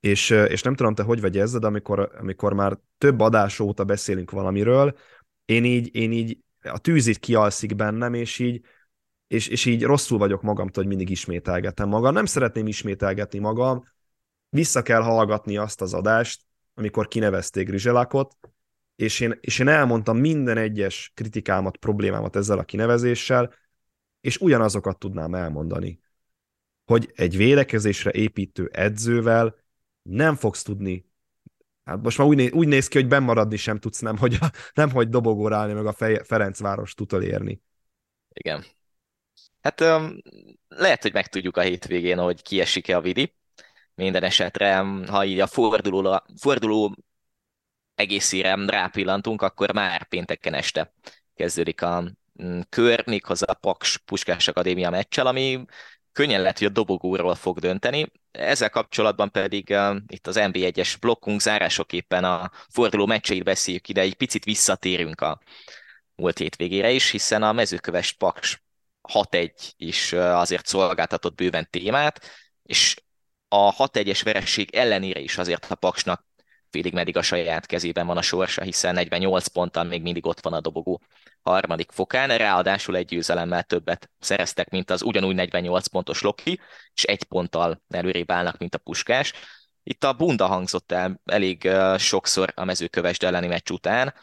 Speaker 3: és, és nem tudom, te hogy vagy ezzel, de amikor, amikor már több adás óta beszélünk valamiről, én így, én így a tűz így kialszik bennem, és így, és, és így rosszul vagyok magamtól, hogy mindig ismételgetem magam. Nem szeretném ismételgetni magam, vissza kell hallgatni azt az adást, amikor kinevezték Grizselakot, és én, és én elmondtam minden egyes kritikámat, problémámat ezzel a kinevezéssel, és ugyanazokat tudnám elmondani, hogy egy védekezésre építő edzővel nem fogsz tudni Hát most már úgy, néz, úgy néz ki, hogy bemaradni sem tudsz, nem hogy, a, nem hogy dobogóra állni, meg a Fej, Ferencváros érni.
Speaker 2: Igen. Hát um, lehet, hogy megtudjuk a hétvégén, hogy kiesik-e a Vidi. Minden esetre, ha így a forduló, forduló egészére rápillantunk, akkor már pénteken este kezdődik a mm, kör, méghozzá a Paks Puskás Akadémia meccsel, ami könnyen lehet, hogy a dobogóról fog dönteni. Ezzel kapcsolatban pedig uh, itt az NB1-es blokkunk zárásoképpen a forduló meccseit beszéljük ide, egy picit visszatérünk a múlt hétvégére is, hiszen a mezőköves Paks 6-1 is azért szolgáltatott bőven témát, és a 6-1-es veresség ellenére is azért a Paksnak félig meddig a saját kezében van a sorsa, hiszen 48 ponttal még mindig ott van a dobogó harmadik fokán, ráadásul egy győzelemmel többet szereztek, mint az ugyanúgy 48 pontos Loki, és egy ponttal előrébb állnak, mint a Puskás. Itt a bunda hangzott el elég sokszor a mezőkövesd elleni meccs után,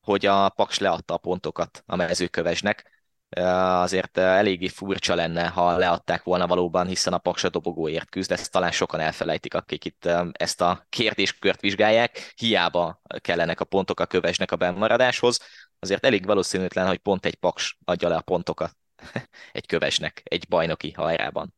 Speaker 2: hogy a Paks leadta a pontokat a mezőkövesnek, azért eléggé furcsa lenne, ha leadták volna valóban, hiszen a Paksa dobogóért küzd, ezt talán sokan elfelejtik, akik itt ezt a kérdéskört vizsgálják, hiába kellenek a pontok a kövesnek a bennmaradáshoz, azért elég valószínűtlen, hogy pont egy Paks adja le a pontokat *laughs* egy kövesnek, egy bajnoki hajrában.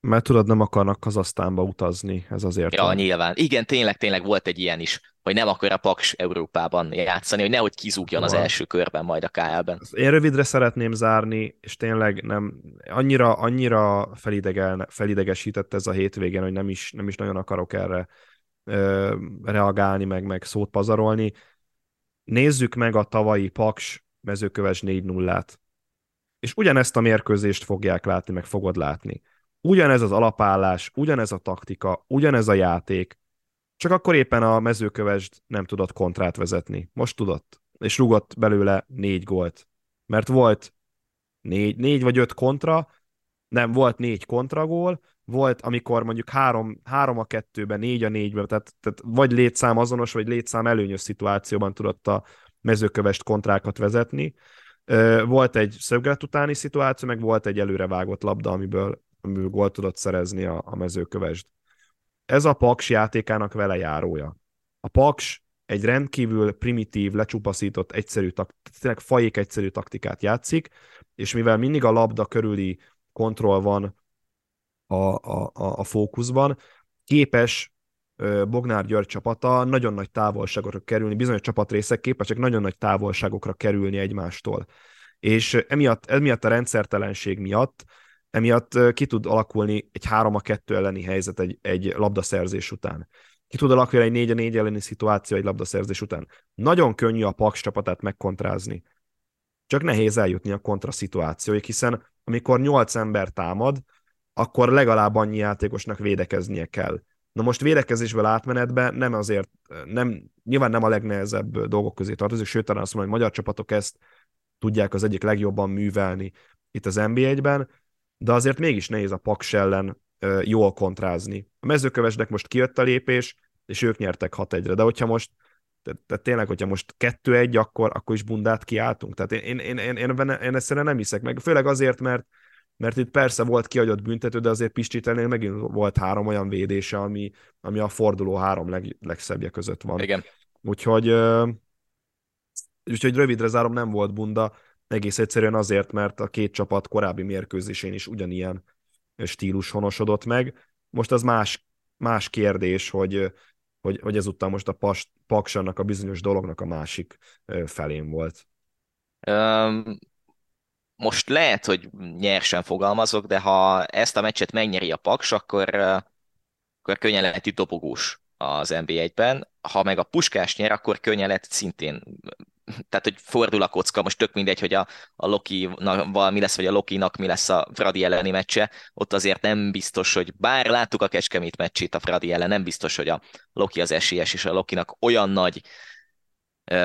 Speaker 3: Mert tudod, nem akarnak Kazasztánba utazni, ez azért.
Speaker 2: Ja, nyilván. Igen, tényleg, tényleg volt egy ilyen is, hogy nem akar a Paks Európában játszani, hogy nehogy kizúgjon az első körben majd a KL-ben.
Speaker 3: Én rövidre szeretném zárni, és tényleg nem, annyira, annyira felidegel, felidegesített ez a hétvégén, hogy nem is, nem is nagyon akarok erre ö, reagálni, meg, meg szót pazarolni. Nézzük meg a tavalyi Paks mezőköves 4-0-át. És ugyanezt a mérkőzést fogják látni, meg fogod látni ugyanez az alapállás, ugyanez a taktika, ugyanez a játék, csak akkor éppen a mezőkövesd nem tudott kontrát vezetni. Most tudott, és rugott belőle négy gólt. Mert volt négy, négy vagy öt kontra, nem, volt négy kontragól, volt, amikor mondjuk három, három a kettőben, négy a négyben, tehát, tehát vagy létszám azonos, vagy létszám előnyös szituációban tudott a mezőkövest kontrákat vezetni. Volt egy szöglet utáni szituáció, meg volt egy előrevágott labda, amiből amiből gólt tudott szerezni a, a mezőkövesd. Ez a Paks játékának vele járója. A Paks egy rendkívül primitív, lecsupaszított, egyszerű, tényleg fajék egyszerű taktikát játszik, és mivel mindig a labda körüli kontroll van a, a, a, a fókuszban, képes Bognár György csapata nagyon nagy távolságokra kerülni, bizonyos csapatrészek képesek nagyon nagy távolságokra kerülni egymástól. És emiatt, emiatt a rendszertelenség miatt emiatt ki tud alakulni egy 3 a 2 elleni helyzet egy, egy labdaszerzés után. Ki tud alakulni egy 4 a 4 elleni szituáció egy labdaszerzés után. Nagyon könnyű a Paks csapatát megkontrázni. Csak nehéz eljutni a kontra szituációig, hiszen amikor 8 ember támad, akkor legalább annyi játékosnak védekeznie kell. Na most védekezésből átmenetben nem azért, nem, nyilván nem a legnehezebb dolgok közé tartozik, sőt, talán azt mondom, hogy magyar csapatok ezt tudják az egyik legjobban művelni itt az NBA-ben, de azért mégis nehéz a Paks ellen jól kontrázni. A mezőkövesnek most kijött a lépés, és ők nyertek 6-1-re, de hogyha most tehát, tényleg, hogyha most 2-1, akkor, akkor is bundát kiáltunk. Tehát én, én, én, én, én, én ezt nem hiszek meg. Főleg azért, mert mert itt persze volt kiadott büntető, de azért Pistritelnél megint volt három olyan védése, ami, ami a forduló három leg, legszebbje között van.
Speaker 2: Igen.
Speaker 3: Úgyhogy, úgyhogy rövidre zárom, nem volt bunda, egész egyszerűen azért, mert a két csapat korábbi mérkőzésén is ugyanilyen stílus honosodott meg. Most az más, más kérdés, hogy, hogy, hogy ezúttal most a pas, Paksannak a bizonyos dolognak a másik felén volt.
Speaker 2: Um, most lehet, hogy nyersen fogalmazok, de ha ezt a meccset megnyeri a Paks, akkor, akkor könnyen lehet itt dobogós az NBA-ben. Ha meg a Puskás nyer, akkor könnyen lehet szintén tehát, hogy fordul a kocka, most tök mindegy, hogy a, a Loki-val mi lesz, vagy a Loki-nak mi lesz a Fradi elleni meccse, ott azért nem biztos, hogy bár láttuk a Kecskemét meccsét a Fradi ellen, nem biztos, hogy a Loki az esélyes, és a Lokinak olyan nagy ö,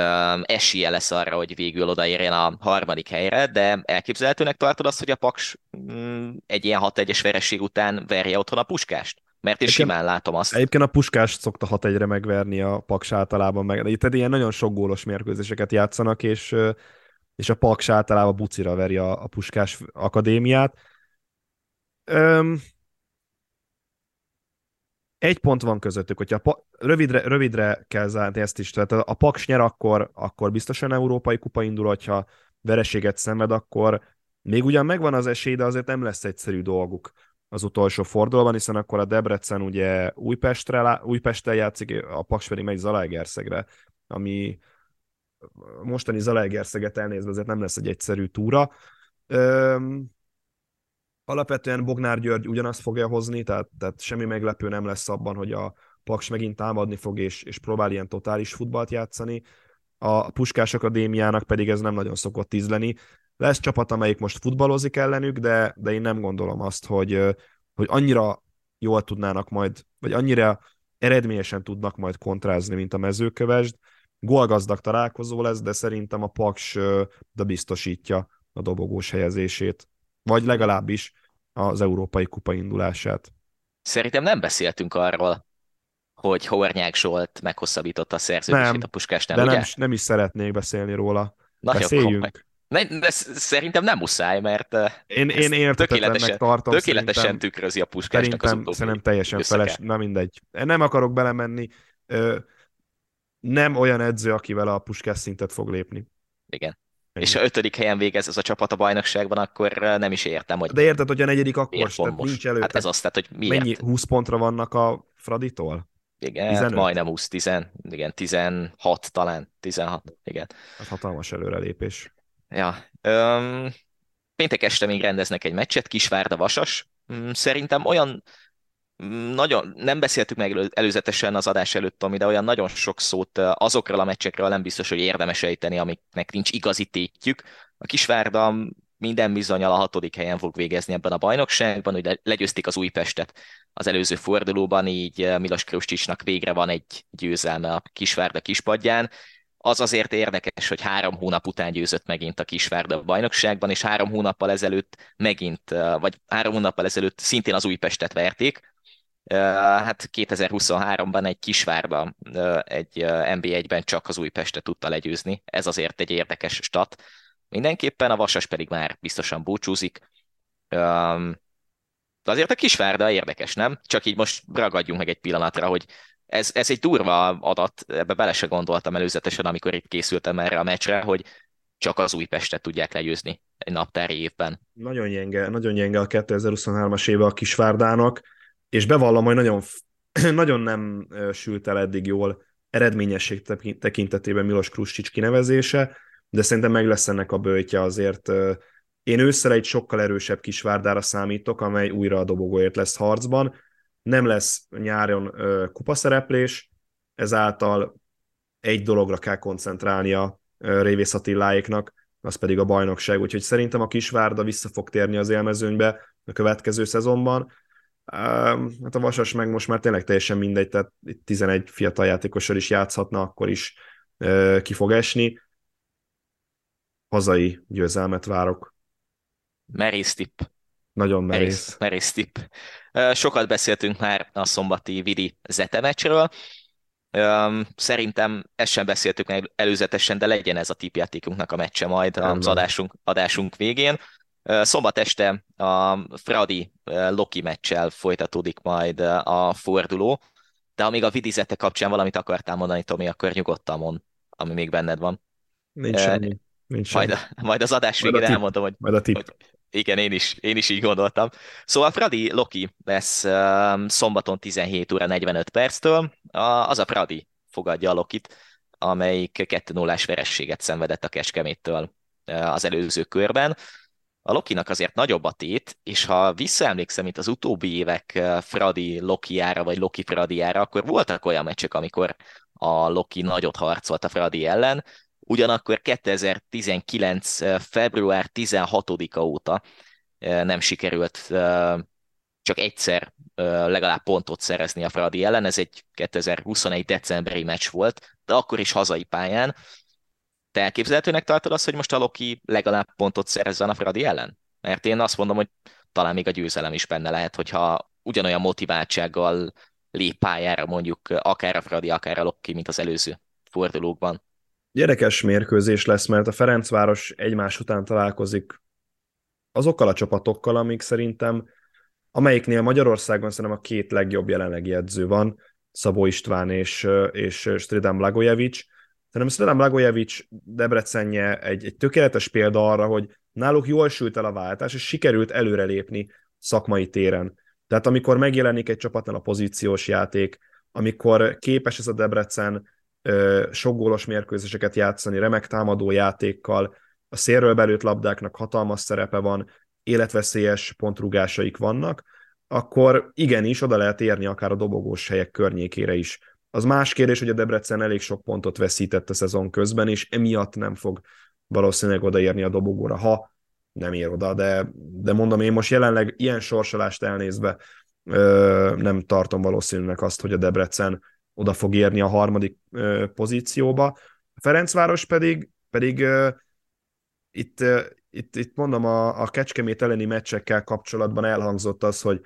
Speaker 2: esélye lesz arra, hogy végül odaérjen a harmadik helyre, de elképzelhetőnek tartod azt, hogy a Paks mm, egy ilyen 6-1-es vereség után verje otthon a puskást? Mert én simán látom azt.
Speaker 3: Egyébként a Puskás szokta 6 1 megverni a Paks általában, meg, itt ilyen nagyon sok gólos mérkőzéseket játszanak, és, és a Paks általában bucira veri a, a Puskás akadémiát. Öm, egy pont van közöttük, hogyha pa, rövidre, rövidre kell zárni ezt is, tehát a Paks nyer, akkor, akkor biztosan európai kupa indul, hogyha vereséget szenved, akkor még ugyan megvan az esély, de azért nem lesz egyszerű dolguk az utolsó fordulóban, hiszen akkor a Debrecen ugye Újpestre, Újpestre játszik, a Paks pedig megy Zalaegerszegre, ami mostani Zalaegerszeget elnézve azért nem lesz egy egyszerű túra. Üm, alapvetően Bognár György ugyanazt fogja hozni, tehát, tehát semmi meglepő nem lesz abban, hogy a Paks megint támadni fog, és, és próbál ilyen totális futballt játszani. A Puskás Akadémiának pedig ez nem nagyon szokott ízleni. Lesz csapat, amelyik most futballozik ellenük, de, de én nem gondolom azt, hogy, hogy annyira jól tudnának majd, vagy annyira eredményesen tudnak majd kontrázni, mint a mezőkövesd. Gólgazdag találkozó lesz, de szerintem a Paks de biztosítja a dobogós helyezését, vagy legalábbis az Európai Kupa indulását.
Speaker 2: Szerintem nem beszéltünk arról, hogy Hornyák Zsolt meghosszabbította a szerződését
Speaker 3: nem,
Speaker 2: a Puskás, nem,
Speaker 3: de
Speaker 2: ugye?
Speaker 3: nem, nem is szeretnék beszélni róla.
Speaker 2: Na,
Speaker 3: Beszéljünk.
Speaker 2: Jó, Ne, de szerintem nem muszáj, mert
Speaker 3: én, én értetetlennek tartom.
Speaker 2: Tökéletesen tükrözi a puskásnak
Speaker 3: szerintem,
Speaker 2: az utóbbi
Speaker 3: Szerintem teljesen feles, na mindegy. Nem akarok belemenni. Nem olyan edző, akivel a puskás szintet fog lépni.
Speaker 2: Igen. Ennyi. És ha ötödik helyen végez ez a csapat a bajnokságban, akkor nem is értem, hogy...
Speaker 3: De érted, hogy a negyedik akkor tehát nincs elő.
Speaker 2: Hát ez azt, tehát, hogy miért?
Speaker 3: Mennyi 20 pontra vannak a Fraditól?
Speaker 2: Igen, 15? Hát majdnem 20, 10, igen, 16 talán, 16, igen.
Speaker 3: Hát hatalmas előrelépés.
Speaker 2: Ja. Öm, péntek este még rendeznek egy meccset, Kisvárda Vasas. Mm, szerintem olyan mm, nagyon, nem beszéltük meg előzetesen az adás előtt, Tomi, de olyan nagyon sok szót azokról a meccsekről nem biztos, hogy érdemes ejteni, amiknek nincs igazi tétjük. A Kisvárda minden bizonyal a hatodik helyen fog végezni ebben a bajnokságban, hogy legyőzték az Újpestet az előző fordulóban, így Milos Kruscsicsnak végre van egy győzelme a Kisvárda kispadján, az azért érdekes, hogy három hónap után győzött megint a Kisvárda bajnokságban, és három hónappal ezelőtt megint, vagy három hónappal ezelőtt szintén az Újpestet verték. Hát 2023-ban egy Kisvárda egy NB1-ben csak az Újpestet tudta legyőzni. Ez azért egy érdekes stat. Mindenképpen a Vasas pedig már biztosan búcsúzik. De azért a Kisvárda érdekes, nem? Csak így most ragadjunk meg egy pillanatra, hogy ez, ez egy durva adat, ebbe bele se gondoltam előzetesen, amikor itt készültem erre a meccsre, hogy csak az Újpestet tudják legyőzni egy naptári évben.
Speaker 3: Nagyon gyenge, nagyon gyenge a 2023-as éve a Kisvárdának, és bevallom, hogy nagyon, *clears throat* nagyon nem sült el eddig jól eredményesség tekintetében Milos Kruscsics kinevezése, de szerintem meg lesz ennek a bőtje azért. Én ősszel egy sokkal erősebb Kisvárdára számítok, amely újra a dobogóért lesz harcban, nem lesz nyáron kupaszereplés, ezáltal egy dologra kell koncentrálnia Révész Attiláéknak, az pedig a bajnokság, úgyhogy szerintem a Kisvárda vissza fog térni az élmezőnybe a következő szezonban. Hát a Vasas meg most már tényleg teljesen mindegy, tehát itt 11 fiatal játékosról is játszhatna, akkor is ki fog esni. Hazai győzelmet várok.
Speaker 2: Merész tipp.
Speaker 3: Nagyon merész.
Speaker 2: Merész tipp. Sokat beszéltünk már a szombati Vidi Zete meccsről. Szerintem ezt sem beszéltük meg előzetesen, de legyen ez a tippjátékunknak a meccse majd az adásunk, adásunk végén. Szombat este a Fradi Loki meccsel folytatódik majd a forduló, de amíg a Zete kapcsán valamit akartál mondani, Tomi, akkor nyugodtan mond, ami még benned van.
Speaker 3: Nincs semmi. Nincs
Speaker 2: majd, a, majd az adás végén elmondom, hogy,
Speaker 3: majd a tip. hogy
Speaker 2: igen, én is, én is így gondoltam. Szóval Fradi Loki lesz uh, szombaton 17 óra 45 perctől. A, az a Fradi fogadja a Lokit, amelyik 2 0 verességet szenvedett a Kecskeméttől uh, az előző körben. A Lokinak azért nagyobb a tét, és ha visszaemlékszem, mint az utóbbi évek Fradi Lokiára, vagy Loki Fradiára, akkor voltak olyan meccsek, amikor a Loki nagyot harcolt a Fradi ellen, ugyanakkor 2019. február 16-a óta nem sikerült csak egyszer legalább pontot szerezni a Fradi ellen, ez egy 2021. decemberi meccs volt, de akkor is hazai pályán. Te elképzelhetőnek tartod azt, hogy most a Loki legalább pontot szerezzen a Fradi ellen? Mert én azt mondom, hogy talán még a győzelem is benne lehet, hogyha ugyanolyan motiváltsággal lép pályára mondjuk akár a Fradi, akár a Loki, mint az előző fordulókban.
Speaker 3: Érdekes mérkőzés lesz, mert a Ferencváros egymás után találkozik azokkal a csapatokkal, amik szerintem, amelyiknél Magyarországon szerintem a két legjobb jelenlegi edző van, Szabó István és, és Stridan Blagojevic. Szerintem Stridan Blagojevic Debrecenje egy, egy tökéletes példa arra, hogy náluk jól sült el a váltás, és sikerült előrelépni szakmai téren. Tehát amikor megjelenik egy csapatnál a pozíciós játék, amikor képes ez a Debrecen sok gólos mérkőzéseket játszani, remek támadó játékkal, a szélről belőtt labdáknak hatalmas szerepe van, életveszélyes pontrúgásaik vannak, akkor igenis oda lehet érni akár a dobogós helyek környékére is. Az más kérdés, hogy a Debrecen elég sok pontot veszített a szezon közben, és emiatt nem fog valószínűleg odaérni a dobogóra, ha nem ér oda, de, de mondom, én most jelenleg ilyen sorsolást elnézve ö, nem tartom valószínűnek azt, hogy a Debrecen oda fog érni a harmadik ö, pozícióba. A Ferencváros pedig, pedig ö, itt, ö, itt, itt mondom, a, a Kecskemét elleni meccsekkel kapcsolatban elhangzott az, hogy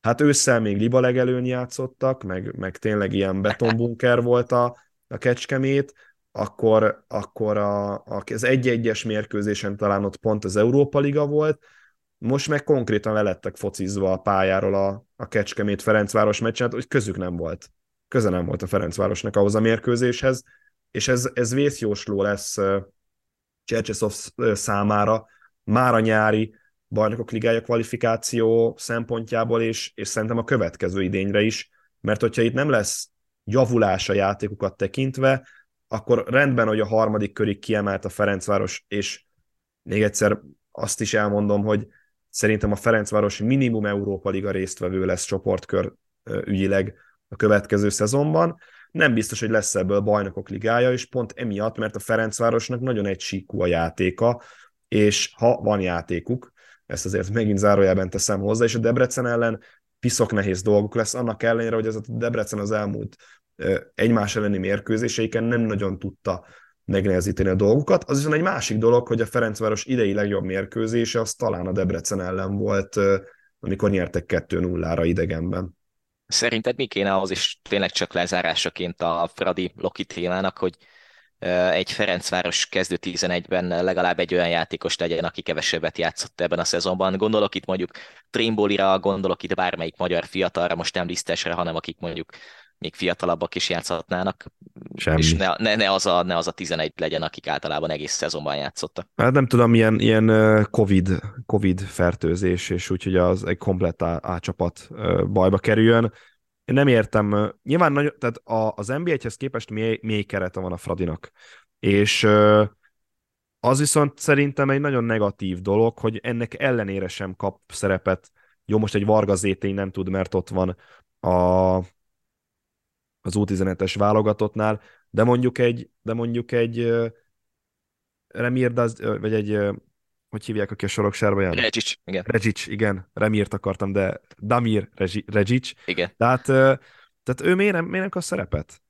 Speaker 3: hát ősszel még liba legelőn játszottak, meg, meg tényleg ilyen betonbunker volt a, a Kecskemét, akkor, akkor a, a, az egy-egyes mérkőzésen talán ott pont az Európa Liga volt, most meg konkrétan lelettek focizva a pályáról a, a Kecskemét Ferencváros meccset, hogy közük nem volt köze nem volt a Ferencvárosnak ahhoz a mérkőzéshez, és ez, ez vészjósló lesz Csercseszov számára már a nyári bajnokok ligája kvalifikáció szempontjából, és, és szerintem a következő idényre is, mert hogyha itt nem lesz javulás a játékokat tekintve, akkor rendben, hogy a harmadik körig kiemelt a Ferencváros, és még egyszer azt is elmondom, hogy szerintem a Ferencváros minimum Európa Liga résztvevő lesz csoportkör ügyileg a következő szezonban. Nem biztos, hogy lesz ebből bajnokok ligája, és pont emiatt, mert a Ferencvárosnak nagyon egysíkú a játéka, és ha van játékuk, ezt azért megint zárójelben teszem hozzá, és a Debrecen ellen piszok nehéz dolguk lesz, annak ellenére, hogy ez a Debrecen az elmúlt egymás elleni mérkőzéseiken nem nagyon tudta megnehezíteni a dolgukat. Az viszont egy másik dolog, hogy a Ferencváros idei legjobb mérkőzése az talán a Debrecen ellen volt, amikor nyertek 2-0-ra idegenben.
Speaker 2: Szerinted mi kéne ahhoz is tényleg csak lezárásaként a Fradi Loki témának, hogy egy Ferencváros kezdő 11-ben legalább egy olyan játékos legyen, aki kevesebbet játszott ebben a szezonban. Gondolok itt mondjuk Trimbolira, gondolok itt bármelyik magyar fiatalra, most nem lisztesre, hanem akik mondjuk még fiatalabbak is játszhatnának. Semmi. És ne, ne, ne, az a, ne az a 11 legyen, akik általában egész szezonban játszottak.
Speaker 3: Hát nem tudom, ilyen, ilyen COVID, COVID fertőzés, és úgyhogy az egy komplett A, csapat bajba kerüljön. Én nem értem, nyilván nagyon, tehát a, az NBA-hez képest mély, mély kerete van a Fradinak, és az viszont szerintem egy nagyon negatív dolog, hogy ennek ellenére sem kap szerepet. Jó, most egy Varga Zétény nem tud, mert ott van a, az U17-es válogatottnál, de mondjuk egy, de mondjuk egy Remir, vagy egy, hogy hívják, aki a soroksárba jön?
Speaker 2: Regic, igen.
Speaker 3: Regic, igen. Remirt akartam, de Damir Regic.
Speaker 2: Igen.
Speaker 3: Tehát, tehát ő miért nem, miért nem kap szerepet?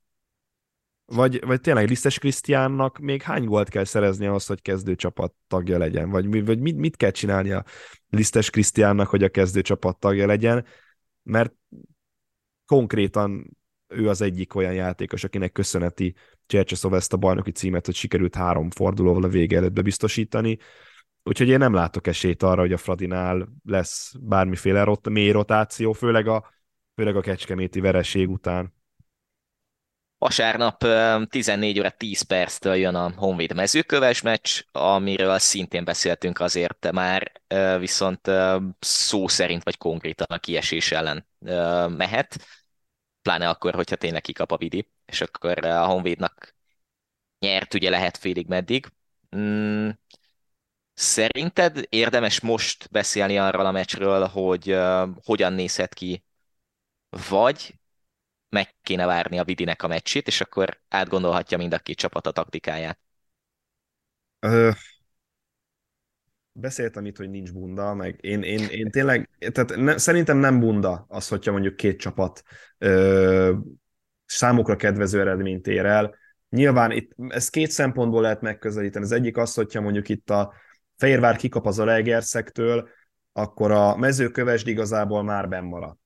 Speaker 3: Vagy, vagy tényleg Lisztes Krisztiánnak még hány gólt kell szerezni ahhoz, hogy kezdő csapat tagja legyen? Vagy, vagy mit, mit kell csinálni a Lisztes Krisztiánnak, hogy a kezdő csapat tagja legyen? Mert konkrétan ő az egyik olyan játékos, akinek köszönheti Csercseszov ezt a bajnoki címet, hogy sikerült három fordulóval a vége előtt bebiztosítani. Úgyhogy én nem látok esélyt arra, hogy a Fradinál lesz bármiféle rot- mély rotáció, főleg a, főleg a kecskeméti vereség után.
Speaker 2: Vasárnap 14 óra 10 perctől jön a Honvéd mezőköves meccs, amiről szintén beszéltünk azért már, viszont szó szerint vagy konkrétan a kiesés ellen mehet, pláne akkor, hogyha tényleg kikap a Vidi, és akkor a Honvédnak nyert ugye lehet félig meddig. Mm, szerinted érdemes most beszélni arról a meccsről, hogy hogyan nézhet ki, vagy meg kéne várni a Vidinek a meccsét, és akkor átgondolhatja mind a két csapat a taktikáját.
Speaker 3: Ö, beszéltem itt, hogy nincs bunda, meg én, én, én tényleg, tehát ne, szerintem nem bunda az, hogyha mondjuk két csapat ö, számukra kedvező eredményt ér el. Nyilván itt ez két szempontból lehet megközelíteni. Az egyik az, hogyha mondjuk itt a Fehérvár kikap az Alegerszektől, akkor a mezőkövesd igazából már benn maradt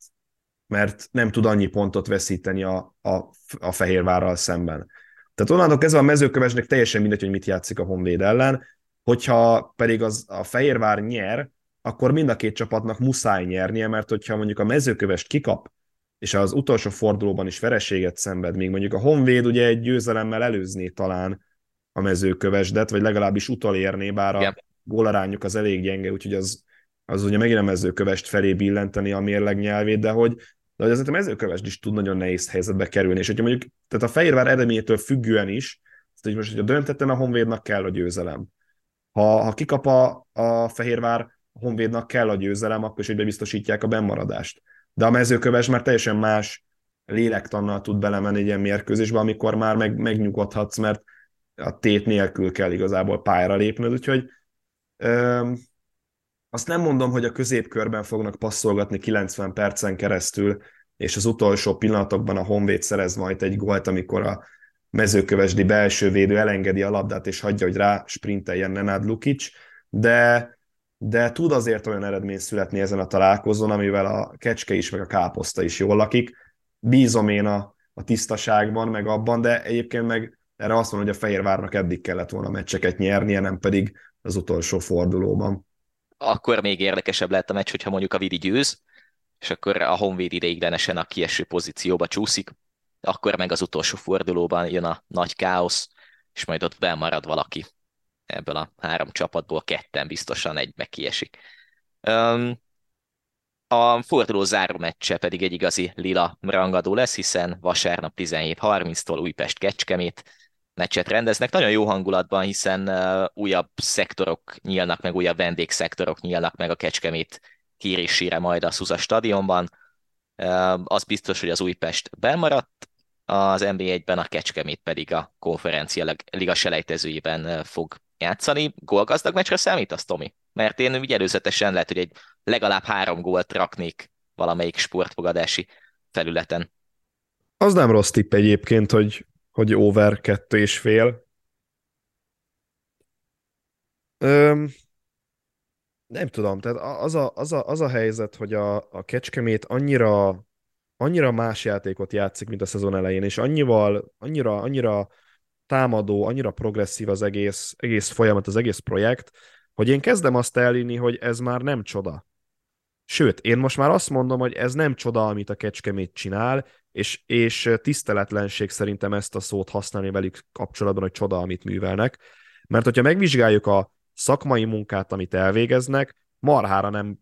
Speaker 3: mert nem tud annyi pontot veszíteni a, a, a Fehérvárral szemben. Tehát onnantól kezdve a mezőkövesnek teljesen mindegy, hogy mit játszik a Honvéd ellen, hogyha pedig az, a Fehérvár nyer, akkor mind a két csapatnak muszáj nyernie, mert hogyha mondjuk a mezőkövest kikap, és az utolsó fordulóban is vereséget szenved, még mondjuk a Honvéd ugye egy győzelemmel előzné talán a mezőkövesdet, vagy legalábbis utolérné, bár a Igen. gólarányuk az elég gyenge, úgyhogy az, az ugye megint a mezőkövest felé billenteni a mérleg nyelvét, de hogy de azért a mezőkövesd is tud nagyon nehéz helyzetbe kerülni, és hogyha mondjuk, tehát a Fehérvár eredményétől függően is, tehát hogy most, hogyha döntetlen a Honvédnak kell a győzelem. Ha, ha kikap a, a Fehérvár, a Honvédnak kell a győzelem, akkor is hogy bebiztosítják a bennmaradást. De a mezőköves már teljesen más lélektannal tud belemenni egy ilyen mérkőzésbe, amikor már meg, megnyugodhatsz, mert a tét nélkül kell igazából pályára lépned, úgyhogy öm, azt nem mondom, hogy a középkörben fognak passzolgatni 90 percen keresztül, és az utolsó pillanatokban a Honvéd szerez majd egy gólt, amikor a mezőkövesdi belső védő elengedi a labdát, és hagyja, hogy rá sprinteljen Nenad Lukic, de, de tud azért olyan eredmény születni ezen a találkozón, amivel a kecske is, meg a káposzta is jól lakik. Bízom én a, a tisztaságban, meg abban, de egyébként meg erre azt mondom, hogy a Fehérvárnak eddig kellett volna meccseket nyernie, nem pedig az utolsó fordulóban
Speaker 2: akkor még érdekesebb lehet a meccs, hogyha mondjuk a Vidi győz, és akkor a Honvéd ideiglenesen a kieső pozícióba csúszik, akkor meg az utolsó fordulóban jön a nagy káosz, és majd ott bemarad valaki ebből a három csapatból, ketten biztosan egy meg kiesik. a forduló záró meccse pedig egy igazi lila rangadó lesz, hiszen vasárnap 17.30-tól Újpest Kecskemét, meccset rendeznek. Nagyon jó hangulatban, hiszen újabb szektorok nyílnak meg, újabb vendégszektorok nyílnak meg a Kecskemét kérésére majd a Szuza stadionban. Az biztos, hogy az Újpest bemaradt, az NB1-ben a Kecskemét pedig a konferencia liga selejtezőjében fog játszani. Gólgazdag meccsre számítasz, Tomi? Mert én ugye előzetesen lehet, hogy egy legalább három gólt raknék valamelyik sportfogadási felületen.
Speaker 3: Az nem rossz tipp egyébként, hogy hogy over kettő és fél. Öm, nem tudom, tehát az a, az a, az a helyzet, hogy a, a Kecskemét annyira, annyira más játékot játszik, mint a szezon elején, és annyival, annyira, annyira támadó, annyira progresszív az egész, egész folyamat, az egész projekt, hogy én kezdem azt elhinni, hogy ez már nem csoda. Sőt, én most már azt mondom, hogy ez nem csoda, amit a Kecskemét csinál, és, és tiszteletlenség szerintem ezt a szót használni velük kapcsolatban, hogy csoda, amit művelnek. Mert hogyha megvizsgáljuk a szakmai munkát, amit elvégeznek, marhára nem,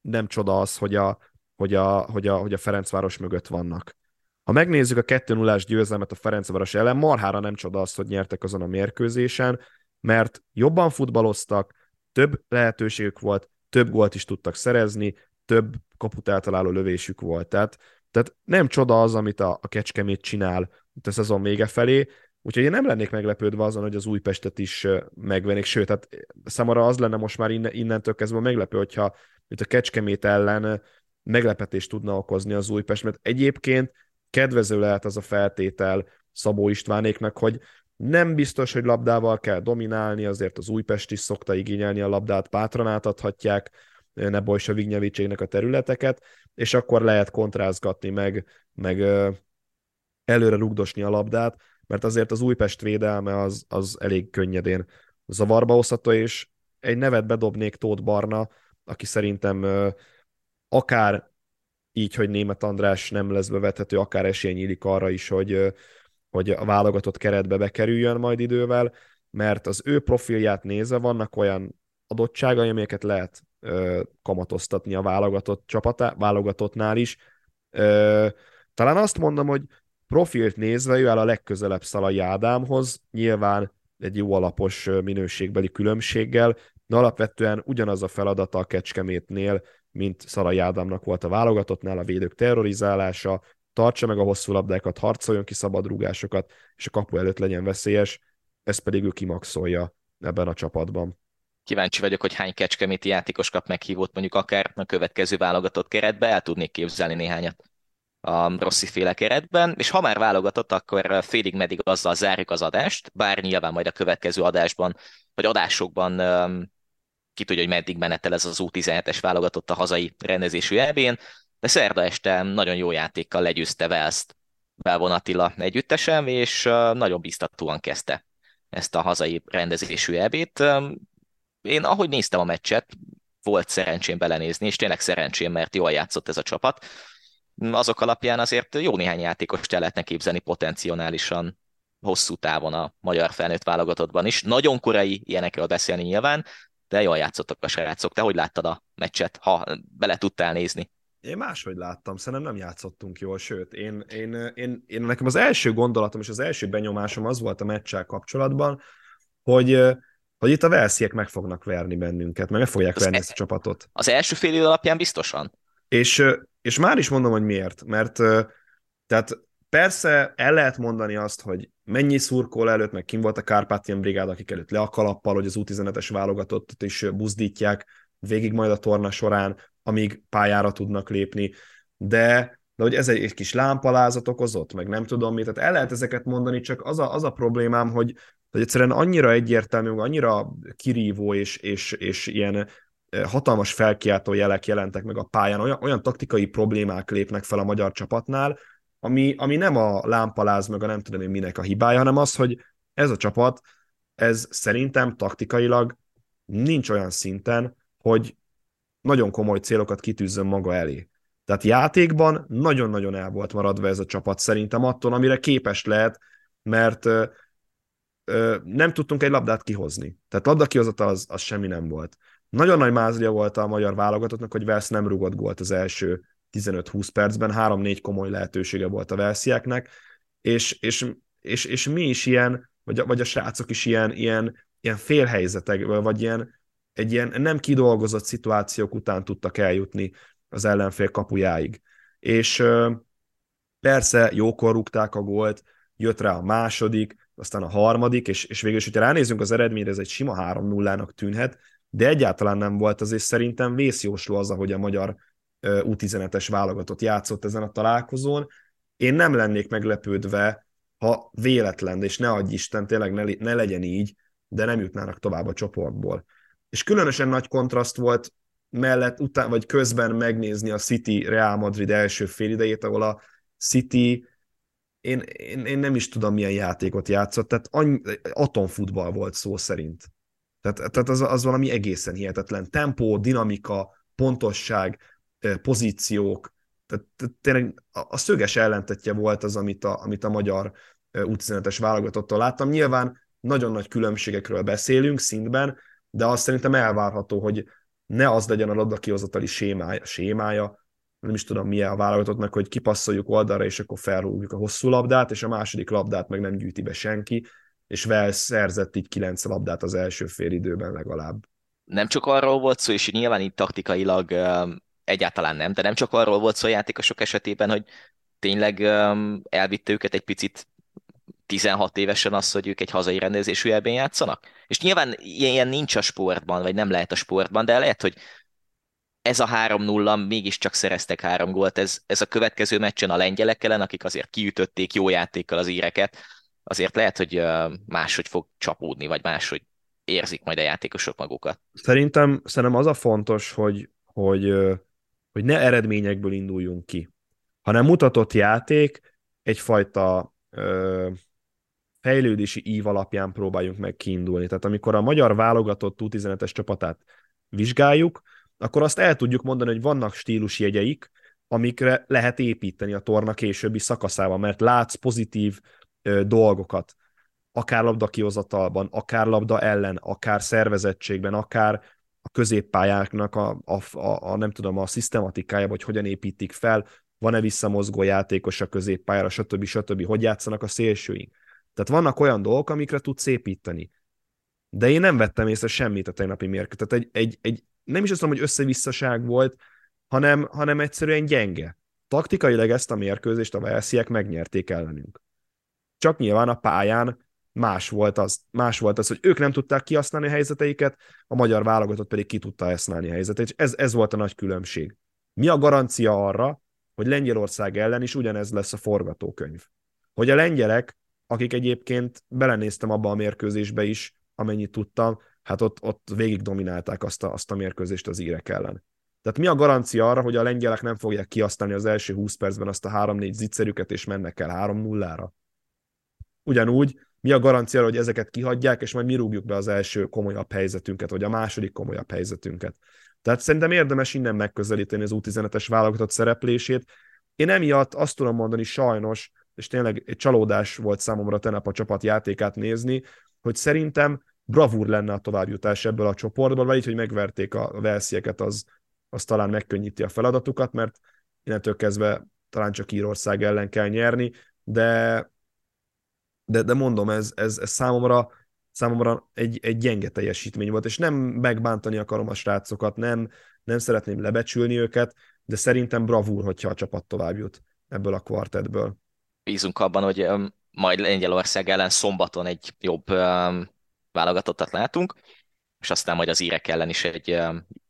Speaker 3: nem csoda az, hogy a, hogy, a, hogy, a, hogy a Ferencváros mögött vannak. Ha megnézzük a 2 0 győzelmet a Ferencváros ellen, marhára nem csoda az, hogy nyertek azon a mérkőzésen, mert jobban futballoztak, több lehetőségük volt, több gólt is tudtak szerezni, több kaput eltaláló lövésük volt. Tehát tehát nem csoda az, amit a, a Kecskemét csinál itt a szezon vége felé, úgyhogy én nem lennék meglepődve azon, hogy az Újpestet is megvennék, sőt, tehát számomra az lenne most már innen, innentől kezdve meglepő, hogyha itt a Kecskemét ellen meglepetést tudna okozni az Újpest, mert egyébként kedvező lehet az a feltétel Szabó Istvánéknak, hogy nem biztos, hogy labdával kell dominálni, azért az Újpest is szokta igényelni a labdát, bátran átadhatják, Nebojsa Vignyevicségnek a területeket, és akkor lehet kontrázgatni, meg, meg előre rugdosni a labdát, mert azért az Újpest védelme az, az elég könnyedén zavarba hozható, és egy nevet bedobnék Tóth Barna, aki szerintem akár így, hogy német András nem lesz bevethető, akár esély nyílik arra is, hogy, hogy a válogatott keretbe bekerüljön majd idővel, mert az ő profilját nézve vannak olyan adottságai, amelyeket lehet ö, kamatoztatni a válogatott csapatá, válogatottnál is. Ö, talán azt mondom, hogy profilt nézve ő áll a legközelebb Szalai Ádámhoz, nyilván egy jó alapos minőségbeli különbséggel, de alapvetően ugyanaz a feladata a Kecskemétnél, mint Szalai Ádámnak volt a válogatottnál, a védők terrorizálása, tartsa meg a hosszú labdákat, harcoljon ki szabadrúgásokat, és a kapu előtt legyen veszélyes, ezt pedig ő kimaxolja ebben a csapatban.
Speaker 2: Kíváncsi vagyok, hogy hány kecskeméti játékos kap meghívót mondjuk akár a következő válogatott keretbe, el tudnék képzelni néhányat a Rossi féle keretben, és ha már válogatott, akkor félig meddig azzal zárjuk az adást, bár nyilván majd a következő adásban, vagy adásokban ki tudja, hogy meddig menetel ez az U17-es válogatott a hazai rendezésű elbén, de szerda este nagyon jó játékkal legyőzte Velszt Belvon Attila együttesen, és nagyon biztatóan kezdte ezt a hazai rendezésű ebét. Én ahogy néztem a meccset, volt szerencsém belenézni, és tényleg szerencsém, mert jól játszott ez a csapat. Azok alapján azért jó néhány játékost el lehetne képzelni potenciálisan hosszú távon a magyar felnőtt válogatottban is. Nagyon korai ilyenekről beszélni nyilván, de jól játszottak a srácok. Te hogy láttad a meccset, ha bele tudtál nézni?
Speaker 3: Én máshogy láttam, szerintem nem játszottunk jól, sőt, én, én, én, én nekem az első gondolatom és az első benyomásom az volt a meccsel kapcsolatban, hogy, hogy itt a Velsziek meg fognak verni bennünket, meg meg fogják az verni e- ezt a csapatot.
Speaker 2: Az első fél idő alapján biztosan?
Speaker 3: És, és már is mondom, hogy miért, mert tehát persze el lehet mondani azt, hogy mennyi szurkol előtt, meg kim volt a Kárpátian brigád, akik előtt le a kalappal, hogy az U17-es válogatottat is buzdítják végig majd a torna során, amíg pályára tudnak lépni, de de hogy ez egy, egy kis lámpalázat okozott, meg nem tudom mit, tehát el lehet ezeket mondani, csak az a, az a problémám, hogy, hogy egyszerűen annyira egyértelmű, annyira kirívó és, és, és ilyen hatalmas felkiáltó jelek jelentek meg a pályán, olyan, olyan taktikai problémák lépnek fel a magyar csapatnál, ami, ami nem a lámpaláz meg a nem tudom én minek a hibája, hanem az, hogy ez a csapat, ez szerintem taktikailag nincs olyan szinten, hogy nagyon komoly célokat kitűzzön maga elé. Tehát játékban nagyon-nagyon el volt maradva ez a csapat szerintem attól, amire képes lehet, mert ö, ö, nem tudtunk egy labdát kihozni. Tehát labda kihozata az, az semmi nem volt. Nagyon nagy mázlia volt a magyar válogatottnak, hogy Velsz nem rugott gólt az első 15-20 percben, 3-4 komoly lehetősége volt a Velszieknek, és, és, és, és mi is ilyen, vagy a, vagy a srácok is ilyen, ilyen, ilyen félhelyzetek, vagy ilyen, egy ilyen nem kidolgozott szituációk után tudtak eljutni az ellenfél kapujáig. És persze jókor rúgták a gólt, jött rá a második, aztán a harmadik, és, és végül is, hogyha ránézünk az eredményre, ez egy sima 3-0-nak tűnhet, de egyáltalán nem volt az, és szerintem vészjósló az, ahogy a magyar U17-es válogatott játszott ezen a találkozón. Én nem lennék meglepődve, ha véletlen, és ne adj Isten, tényleg ne, ne legyen így, de nem jutnának tovább a csoportból és különösen nagy kontraszt volt mellett, után, vagy közben megnézni a City Real Madrid első félidejét, ahol a City én, én, én nem is tudom, milyen játékot játszott, tehát any, atomfutball volt szó szerint. Tehát, tehát az, az valami egészen hihetetlen. Tempó, dinamika, pontosság, pozíciók, tehát, tényleg a, szöges ellentetje volt az, amit a, amit a magyar útszínetes válogatottól láttam. Nyilván nagyon nagy különbségekről beszélünk szintben, de azt szerintem elvárható, hogy ne az legyen a labda kihozatali sémája, sémája, nem is tudom milyen a válogatottnak, hogy kipasszoljuk oldalra, és akkor felrúgjuk a hosszú labdát, és a második labdát meg nem gyűjti be senki, és Vels szerzett így kilenc labdát az első fél időben legalább.
Speaker 2: Nem csak arról volt szó, és nyilván itt taktikailag egyáltalán nem, de nem csak arról volt szó a játékosok esetében, hogy tényleg elvitte őket egy picit 16 évesen az, hogy ők egy hazai rendezésű elben játszanak? És nyilván ilyen nincs a sportban, vagy nem lehet a sportban, de lehet, hogy ez a 3-0 mégiscsak szereztek három gólt. Ez, ez a következő meccsen a lengyelek ellen, akik azért kiütötték jó játékkal az íreket, azért lehet, hogy máshogy fog csapódni, vagy máshogy érzik majd a játékosok magukat.
Speaker 3: Szerintem, szerintem az a fontos, hogy, hogy, hogy ne eredményekből induljunk ki, hanem mutatott játék, egyfajta fejlődési ív alapján próbáljunk meg kiindulni. Tehát amikor a magyar válogatott U17-es csapatát vizsgáljuk, akkor azt el tudjuk mondani, hogy vannak stílusjegyeik, amikre lehet építeni a torna későbbi szakaszában, mert látsz pozitív ö, dolgokat, akár labda kihozatalban, akár labda ellen, akár szervezettségben, akár a középpályáknak a, a, a, a nem tudom, a szisztematikája, vagy hogyan építik fel, van-e visszamozgó játékos a középpályára, stb. stb. Hogy játszanak a szélsőink. Tehát vannak olyan dolgok, amikre tudsz építeni. De én nem vettem észre semmit a tegnapi mérkőzés. Tehát egy, egy, egy, nem is azt mondom, hogy összevisszaság volt, hanem, hanem egyszerűen gyenge. Taktikailag ezt a mérkőzést a Velsziek megnyerték ellenünk. Csak nyilván a pályán más volt, az, más volt az, hogy ők nem tudták kihasználni a helyzeteiket, a magyar válogatott pedig ki tudta használni a helyzeteit, ez, ez volt a nagy különbség. Mi a garancia arra, hogy Lengyelország ellen is ugyanez lesz a forgatókönyv? Hogy a lengyelek, akik egyébként belenéztem abba a mérkőzésbe is, amennyit tudtam, hát ott, ott végig dominálták azt a, azt a mérkőzést az írek ellen. Tehát mi a garancia arra, hogy a lengyelek nem fogják kihasználni az első 20 percben azt a 3-4 zicserüket, és mennek el 3-0-ra? Ugyanúgy, mi a garancia, hogy ezeket kihagyják, és majd mi rúgjuk be az első komolyabb helyzetünket, vagy a második komolyabb helyzetünket. Tehát szerintem érdemes innen megközelíteni az U17-es válogatott szereplését. Én emiatt azt tudom mondani sajnos, és tényleg egy csalódás volt számomra tenep a csapat játékát nézni, hogy szerintem bravúr lenne a továbbjutás ebből a csoportból, vagy így, hogy megverték a Velszieket, az, az talán megkönnyíti a feladatukat, mert innentől kezdve talán csak Írország ellen kell nyerni, de de, de mondom, ez, ez, ez számomra, számomra egy, egy gyenge teljesítmény volt, és nem megbántani akarom a srácokat, nem, nem szeretném lebecsülni őket, de szerintem bravúr, hogyha a csapat tovább jut ebből a kvartetből.
Speaker 2: Bízunk abban, hogy majd Lengyelország ellen szombaton egy jobb válogatottat látunk, és aztán majd az írek ellen is egy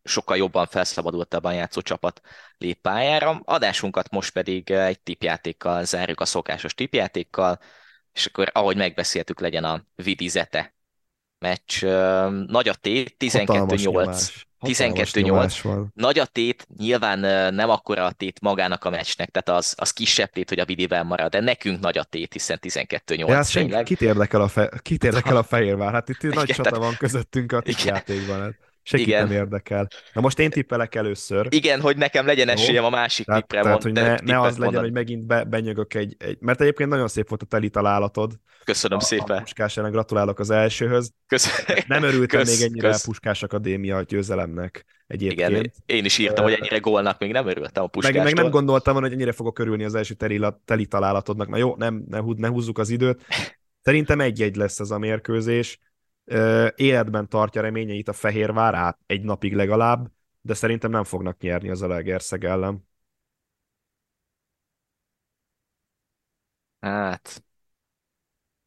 Speaker 2: sokkal jobban felszabadultabban játszó csapat lép pályára. Adásunkat most pedig egy tipjátékkal zárjuk, a szokásos tipjátékkal és akkor ahogy megbeszéltük, legyen a vidizete meccs. Nagy a tét, 12-8. 12-8. Nagy a tét, nyilván nem akkora a tét magának a meccsnek, tehát az, az kisebb tét, hogy a vidiben marad, de nekünk nagy a tét, hiszen 12-8.
Speaker 3: Ja, senki, kit érdekel a, fe, kit érdekel a *laughs* Fehérvár? Hát itt nagy csata van közöttünk a játékban. Hát. Senkit Igen. nem érdekel. Na most én tippelek először.
Speaker 2: Igen, hogy nekem legyen esélyem a másik tehát, tippre.
Speaker 3: Tehát, mond, hogy ne, ne az legyen, hogy megint be, benyögök egy, egy... Mert egyébként nagyon szép volt a teli találatod.
Speaker 2: Köszönöm
Speaker 3: a,
Speaker 2: szépen.
Speaker 3: A Puskás ellen gratulálok az elsőhöz.
Speaker 2: Köszönöm.
Speaker 3: Nem örültem kösz, még ennyire kösz. a Puskás Akadémia győzelemnek egyébként. Igen,
Speaker 2: én is írtam, hogy ennyire gólnak még nem örültem a Puskástól.
Speaker 3: Meg, meg nem gondoltam, hogy ennyire fogok örülni az első teli, teli találatodnak. Na jó, nem, ne, ne húzzuk az időt. Szerintem egy-egy lesz ez a mérkőzés életben tartja reményeit a Fehérvár át egy napig legalább, de szerintem nem fognak nyerni az Elegerszeg ellen.
Speaker 2: Hát,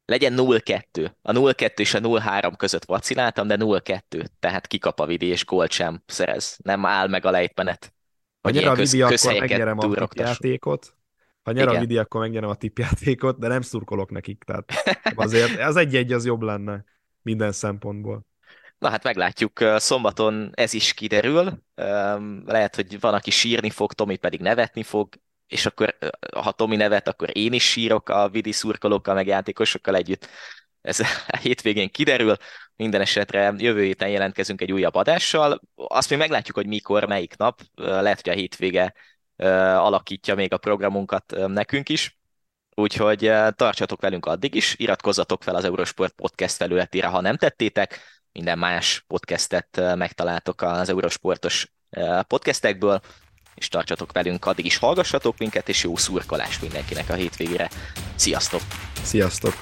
Speaker 2: legyen 0-2. A 0-2 és a 0-3 között vaciláltam, de 0-2, tehát kikap a vidi és gólt sem szerez. Nem áll meg a lejtmenet.
Speaker 3: Ha nyer a vidi, akkor megnyerem a játékot. Ha nyer a vidi, akkor megnyerem a tippjátékot, de nem szurkolok nekik. Tehát azért az egy-egy az jobb lenne minden szempontból.
Speaker 2: Na hát meglátjuk, szombaton ez is kiderül. Lehet, hogy van, aki sírni fog, Tomi pedig nevetni fog, és akkor ha Tomi nevet, akkor én is sírok a vidi szurkolókkal, meg játékosokkal együtt. Ez a *laughs* hétvégén kiderül. Minden esetre jövő héten jelentkezünk egy újabb adással. Azt még meglátjuk, hogy mikor, melyik nap. Lehet, hogy a hétvége alakítja még a programunkat nekünk is. Úgyhogy eh, tartsatok velünk addig is, iratkozzatok fel az Eurosport podcast felületére, ha nem tettétek, minden más podcastet eh, megtaláltok az Eurosportos eh, podcastekből, és tartsatok velünk, addig is hallgassatok minket, és jó szurkolás mindenkinek a hétvégére. Sziasztok!
Speaker 3: Sziasztok!